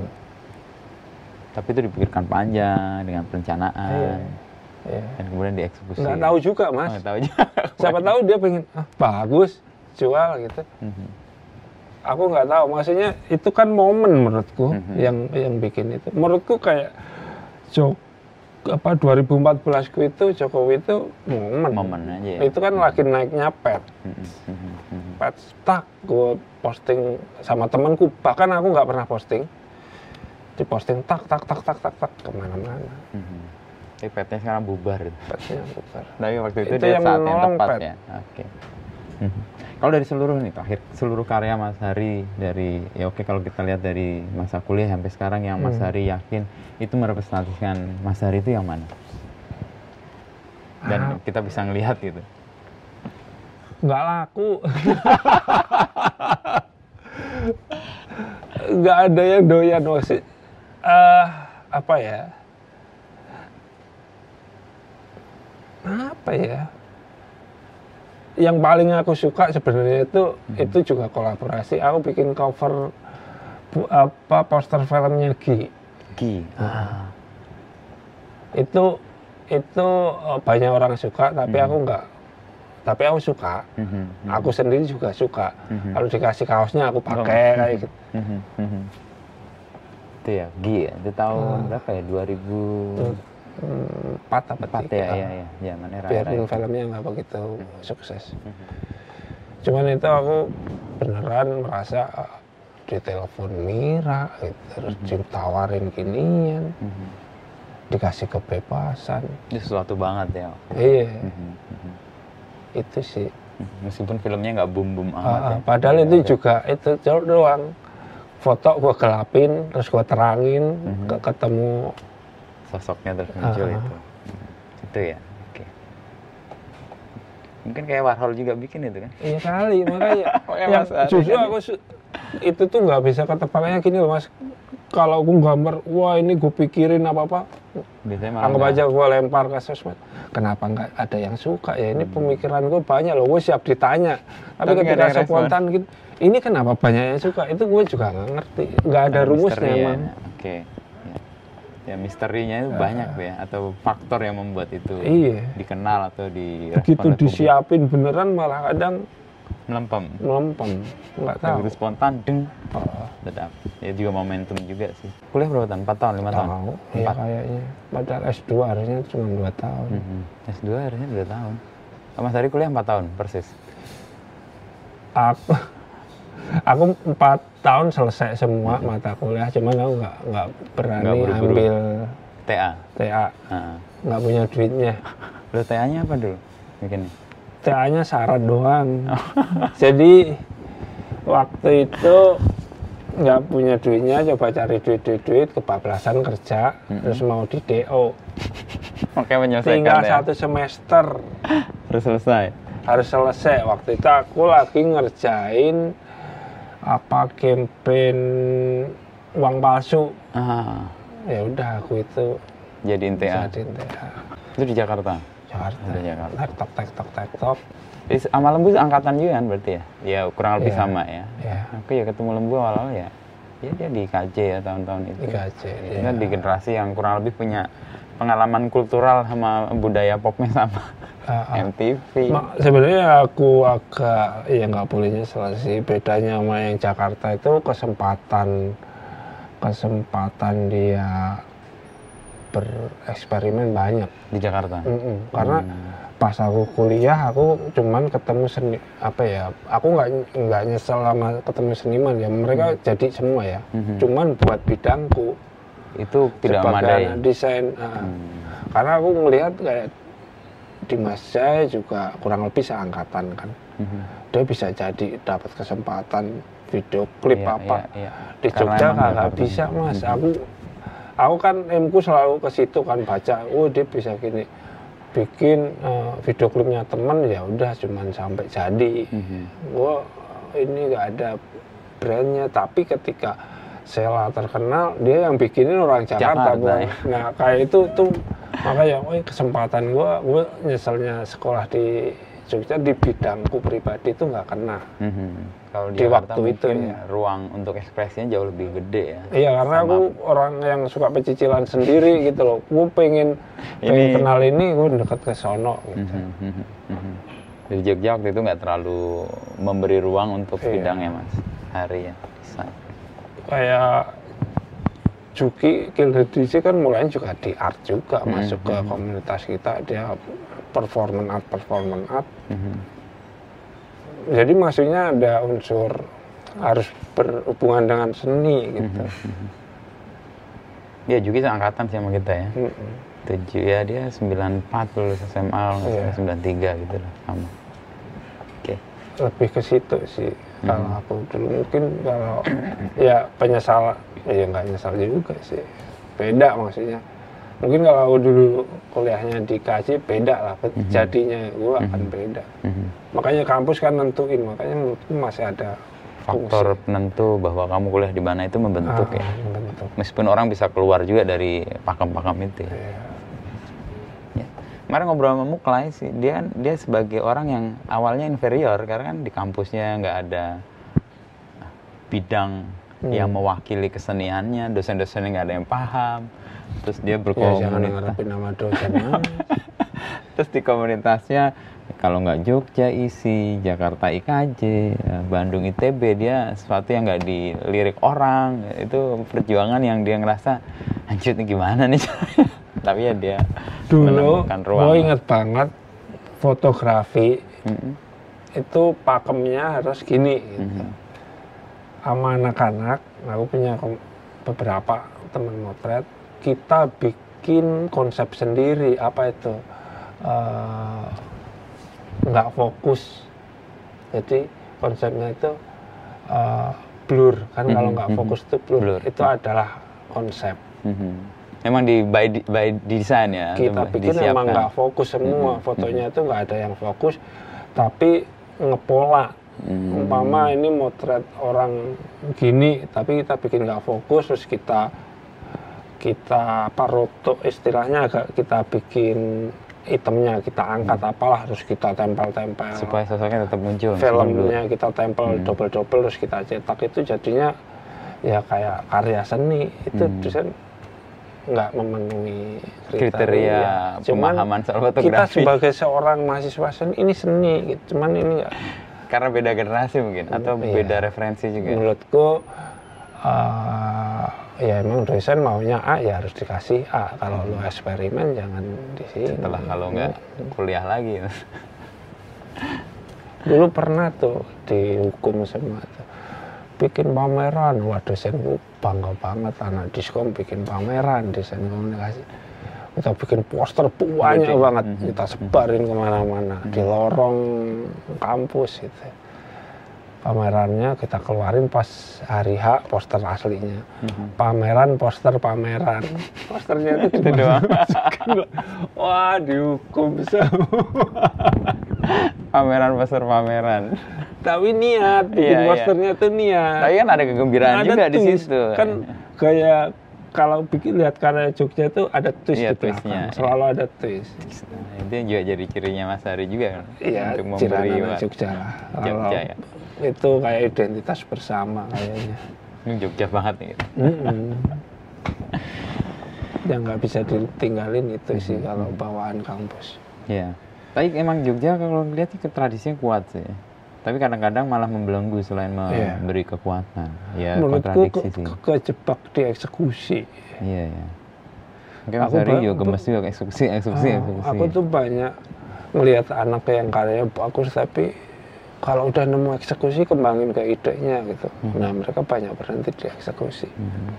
Tapi itu dipikirkan panjang dengan perencanaan Iya. Iya. dan kemudian dieksekusi. nggak tahu juga mas nggak tahu juga. siapa tahu dia pengen ah, bagus jual gitu Mhm. aku nggak tahu maksudnya itu kan momen menurutku Mhm. yang yang bikin itu menurutku kayak Jok apa 2014 ku itu Jokowi itu momen Momen aja ya. itu kan lagi naiknya pet Mhm, mhm, mhm. pet stuck gue posting sama temanku bahkan aku nggak pernah posting di posting tak tak tak tak tak tak ke mana-mana Mhm. Tapi petnya sekarang bubar. petnya bubar Tapi waktu itu, Itu dia yang saat yang tepat Pet. ya. Oke. Mhm. Kalau dari seluruh nih terakhir seluruh karya Mas Hari dari ya oke kalau kita lihat dari masa kuliah sampai sekarang yang Mas Hmm. Hari yakin itu merepresentasikan Mas Hari itu yang mana? Dan Ah. kita bisa ngelihat gitu. Nggak laku. Nggak ada yang doyan masih eh apa ya? Apa ya? Yang paling aku suka sebenarnya itu itu juga kolaborasi. Aku bikin cover bu- apa poster filmnya Gi. Ki. Ah. itu itu eh, banyak orang suka tapi aku nggak tapi aku suka Mhm, mhm. aku sendiri juga suka Mhm. kalau dikasih kaosnya aku pakai Oh. kayak gitu Mhm, mhm. Itu ya, Gi ya. Itu tahun Ah. berapa ya? 2004 Hmm, empat apa tiga ya, ya, ya. Zaman era biarpun era. filmnya nggak begitu sukses cuman itu aku beneran merasa uh, ditelepon Mira gitu, terus ditawarin ginian Mhm. dikasih kebebasan Itu sesuatu banget ya. iya mhm. Itu sih. Meskipun filmnya nggak boom boom amat. Ah, ah, ya. padahal Iya, itu iya. juga itu jauh doang foto gua gelapin terus gua terangin Mhm. ke- ketemu sosoknya terus muncul Ah. itu. Itu ya. Oke. Mungkin kayak Warhol juga bikin itu kan. Iya kali makanya yang Ari justru aku itu tuh nggak bisa ketebaknya gini loh mas kalau aku gambar wah ini gue pikirin apa apa Biasanya malah anggap nggak- aja gue lempar ke sosmed. Kenapa nggak ada yang suka? Ya ini pemikiran gue banyak loh. Gue siap ditanya. Tapi, Tapi ketika spontan gitu ini kenapa banyak yang suka? Itu gue juga nggak ngerti. Nggak ada rumusnya misteri ya. emang. Oke. Ya. ya misterinya itu banyak tuh ya. Atau faktor yang membuat itu iya. dikenal atau di begitu disiapin beneran malah kadang melempem. melempem nggak tahu Begitu spontan deng Oh, tetap. Ya juga momentum juga sih. Kuliah berapa tahun? 4 tahun, 5 tahun? tahu ya Empat. kayaknya padahal S2 harusnya cuma 2 tahun Mhm. S2 harusnya 2 tahun. Oh, Mas Hari kuliah 4 tahun persis. aku aku empat tahun selesai semua mata kuliah cuman aku nggak nggak berani Nggak buru-buru. ambil TA. TA Heeh. nggak punya duitnya Lu TA-nya apa dulu? Bikin. TA-nya syarat doang jadi waktu itu nggak punya duitnya coba cari duit duit duit kebablasan kerja terus mau di DO Oke, menyelesaikan tinggal ya. satu semester Terus selesai. harus selesai waktu itu aku lagi ngerjain apa campaign uang palsu Ah, ya udah aku itu jadi TA. jadiin TA Itu di Jakarta. Jakarta Udah Jakarta. tektok tektok tektok sama Lembu angkatan juga kan berarti ya? Ya kurang lebih Iya. sama ya. ya Aku ya ketemu Lembu awal-awal ya. Ya dia di KJ ya tahun-tahun itu. digaji Kita di generasi yang kurang lebih punya pengalaman kultural sama budaya popnya sama. Ah, ah. MTV. Ma- sebenarnya aku agak ya nggak boleh nyesel sih bedanya sama yang Jakarta itu kesempatan kesempatan dia bereksperimen banyak di Jakarta. Mm-mm. karena Hmm. pas aku kuliah aku cuman ketemu seni apa ya aku nggak nggak nyesel sama ketemu seniman ya mereka jadi semua ya Mhm. cuman buat bidangku Itu tidak memadai. desain. Hmm. karena aku melihat kayak Dimas Jaya juga kurang lebih seangkatan kan Mhm. dia bisa jadi dapat kesempatan video klip Iya, apa iya, iya. di Jogja nggak bisa mas Mhm. aku aku kan emku selalu ke situ kan baca oh dia bisa gini bikin eh, video klipnya temen ya udah cuman sampai jadi Mhm. gua ini nggak ada brandnya tapi ketika Sela terkenal dia yang bikinin orang Jakarta, Jakarta, ya. nah kayak itu tuh makanya oh kesempatan gua gua nyeselnya sekolah di Jogja di bidangku pribadi itu nggak kena Mhm. Kalau Di di Jakarta waktu itu, ya. ruang untuk ekspresinya jauh lebih gede ya. Iya karena Sama- aku orang yang suka pecicilan sendiri gitu loh. Gue pengen pengen Ini- kenal ini, gue deket ke sono gitu. Mhm, mhm, mhm. Di Jogja waktu itu nggak terlalu memberi ruang untuk Iya. bidangnya mas hari ya. Bisa. Kayak Juki DJ kan mulainya juga di art juga Hmm, masuk ke komunitas kita dia performance art performance art. Mhm. Jadi maksudnya ada unsur harus berhubungan dengan seni gitu. Hmm, Dia juga seangkatan sih sama kita ya. Mm-mm. Tujuh ya dia 94 lulus SMA kalau Iya. salah 93 gitu lah sama. Oke. lebih ke situ sih kalau Hmm. aku dulu mungkin kalau ya penyesal ya nggak nyesal juga sih beda maksudnya mungkin kalau dulu kuliahnya dikasih beda lah jadinya gua akan beda Mhm. makanya kampus kan nentuin makanya menurutku masih ada Faktor penentu bahwa kamu kuliah di mana itu membentuk Ah, ya. membentuk Meskipun orang bisa keluar juga dari pakem-pakem itu ya. Iya. Ya. Kemarin ngobrol sama Muklai sih, dia kan dia sebagai orang yang awalnya inferior karena kan di kampusnya nggak ada bidang Hmm. yang mewakili keseniannya, dosen-dosennya nggak ada yang paham. Terus dia ya jangan berkomunitas, ngarepin nama dosen Mas. terus di komunitasnya kalau nggak Jogja isi, Jakarta IKJ, ya, Bandung ITB dia sesuatu yang nggak dilirik orang. Itu perjuangan yang dia ngerasa anjir ini gimana nih? Tapi ya dia dulu gue inget banget fotografi Mm-mm. itu pakemnya harus gini gitu. Mhm. Sama anak-anak. Aku punya beberapa teman motret. Kita bikin konsep sendiri apa itu? Eh, nggak fokus. Jadi konsepnya itu eh, blur. Kan kalau Mhm, nggak mhm. fokus itu blur, Blur. itu adalah konsep. Mhm. Emang di by, by design ya? kita pikir disiapkan? emang nggak fokus semua. Mhm, fotonya itu nggak ada yang fokus. Tapi ngepola Hmm. umpama ini motret orang gini tapi kita bikin nggak fokus terus kita kita apa roto istilahnya agak kita bikin itemnya kita angkat apalah terus kita tempel-tempel Hmm. supaya sosoknya tetap muncul. filmnya kita tempel Hmm. double-double terus kita cetak itu jadinya ya kayak karya seni itu Hmm. desain nggak memenuhi kriteria Cuman pemahaman soal kita sebagai seorang mahasiswa seni ini seni gitu cuman ini nggak Karena beda generasi mungkin atau Iya. beda referensi juga. menurutku eh, ya emang dosen maunya A ya harus dikasih A. Kalau lu eksperimen jangan di sini. Setelah kalau nggak kuliah lagi. dulu pernah tuh dihukum semua tuh bikin pameran. Wah dosenku bangga banget. Anak diskom bikin pameran desain komunikasi kita bikin poster banyak Gede. banget Mhm. kita sebarin ke mana-mana di lorong kampus gitu pamerannya kita keluarin pas hari H poster aslinya pameran poster pameran posternya itu Itu cuma doang. wah dihukum semua pameran poster pameran. tapi niat bikin Iya, iya. posternya tuh niat Tapi kan ada kegembiraan Ada juga di situ. kan gaya kalau bikin lihat karya Jogja itu ada twist Iya, di belakang twistnya, iya. selalu ada twist Nah, itu juga jadi cirinya Mas Hari juga kan. iya untuk memberi Jogja lah Jogja ya. itu kayak identitas bersama kayaknya Ini Jogja banget nih. gitu. Yang nggak bisa ditinggalin itu sih kalau bawaan kampus Iya. Tapi emang Jogja kalau lihat sih tradisinya kuat sih. Tapi kadang-kadang malah membelenggu selain Iya. memberi kekuatan. Ya menurutku kontradiksi ke- sih. ke- kejebak di eksekusi Iya, iya. Mungkin Mas juga gemes juga eksekusi, eksekusi, Ah, eksekusi. aku tuh banyak ngelihat anak yang karyanya bagus tapi kalau udah nemu eksekusi kembangin ke idenya gitu. Hmm. Nah mereka banyak berhenti di eksekusi. Mhm.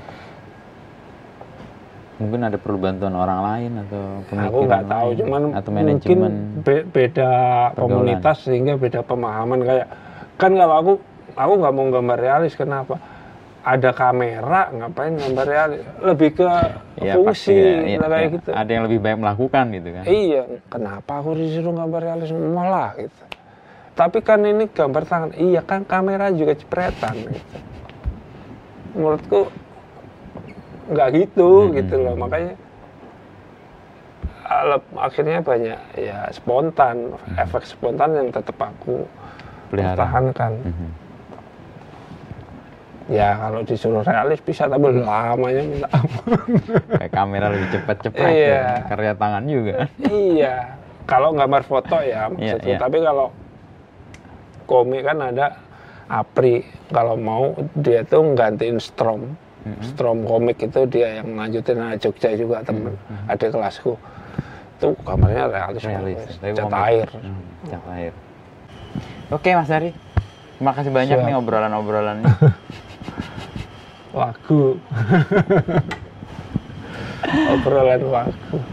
Mungkin ada perlu bantuan orang lain atau pemikiran Aku nggak tahu, lain, cuman atau mungkin manajemen. be- beda komunitas sehingga beda pemahaman. Kayak kan kalau aku aku nggak mau gambar realis kenapa? ada kamera ngapain gambar realis? Lebih ke Ya, fungsi pasti ya, lah kayak ya, gitu. Ada yang lebih baik melakukan gitu kan. iya kenapa aku disuruh gambar realis? Malah gitu. Tapi kan ini gambar tangan. Iya kan kamera juga cepretan gitu. Menurutku nggak gitu Hmm. gitu loh makanya alep- akhirnya banyak ya spontan efek spontan yang tetap aku Pelihara. pertahankan Mhm. ya kalau disuruh realis bisa tapi lamanya minta ampun Kayak kamera lebih cepat-cepat Iya. ya. Karya tangan juga. iya kalau gambar foto ya maksudku iya. tapi kalau komik kan ada Apri kalau mau dia tuh nggantiin Strom Strom komik itu dia yang lanjutin nah, Jogja juga temen ada kelasku itu gambarnya realis, Realis. cat air Hmm, cat air. Oke Mas Hari. Terima kasih banyak Siap. nih obrolan-obrolannya. wagu obrolan wagu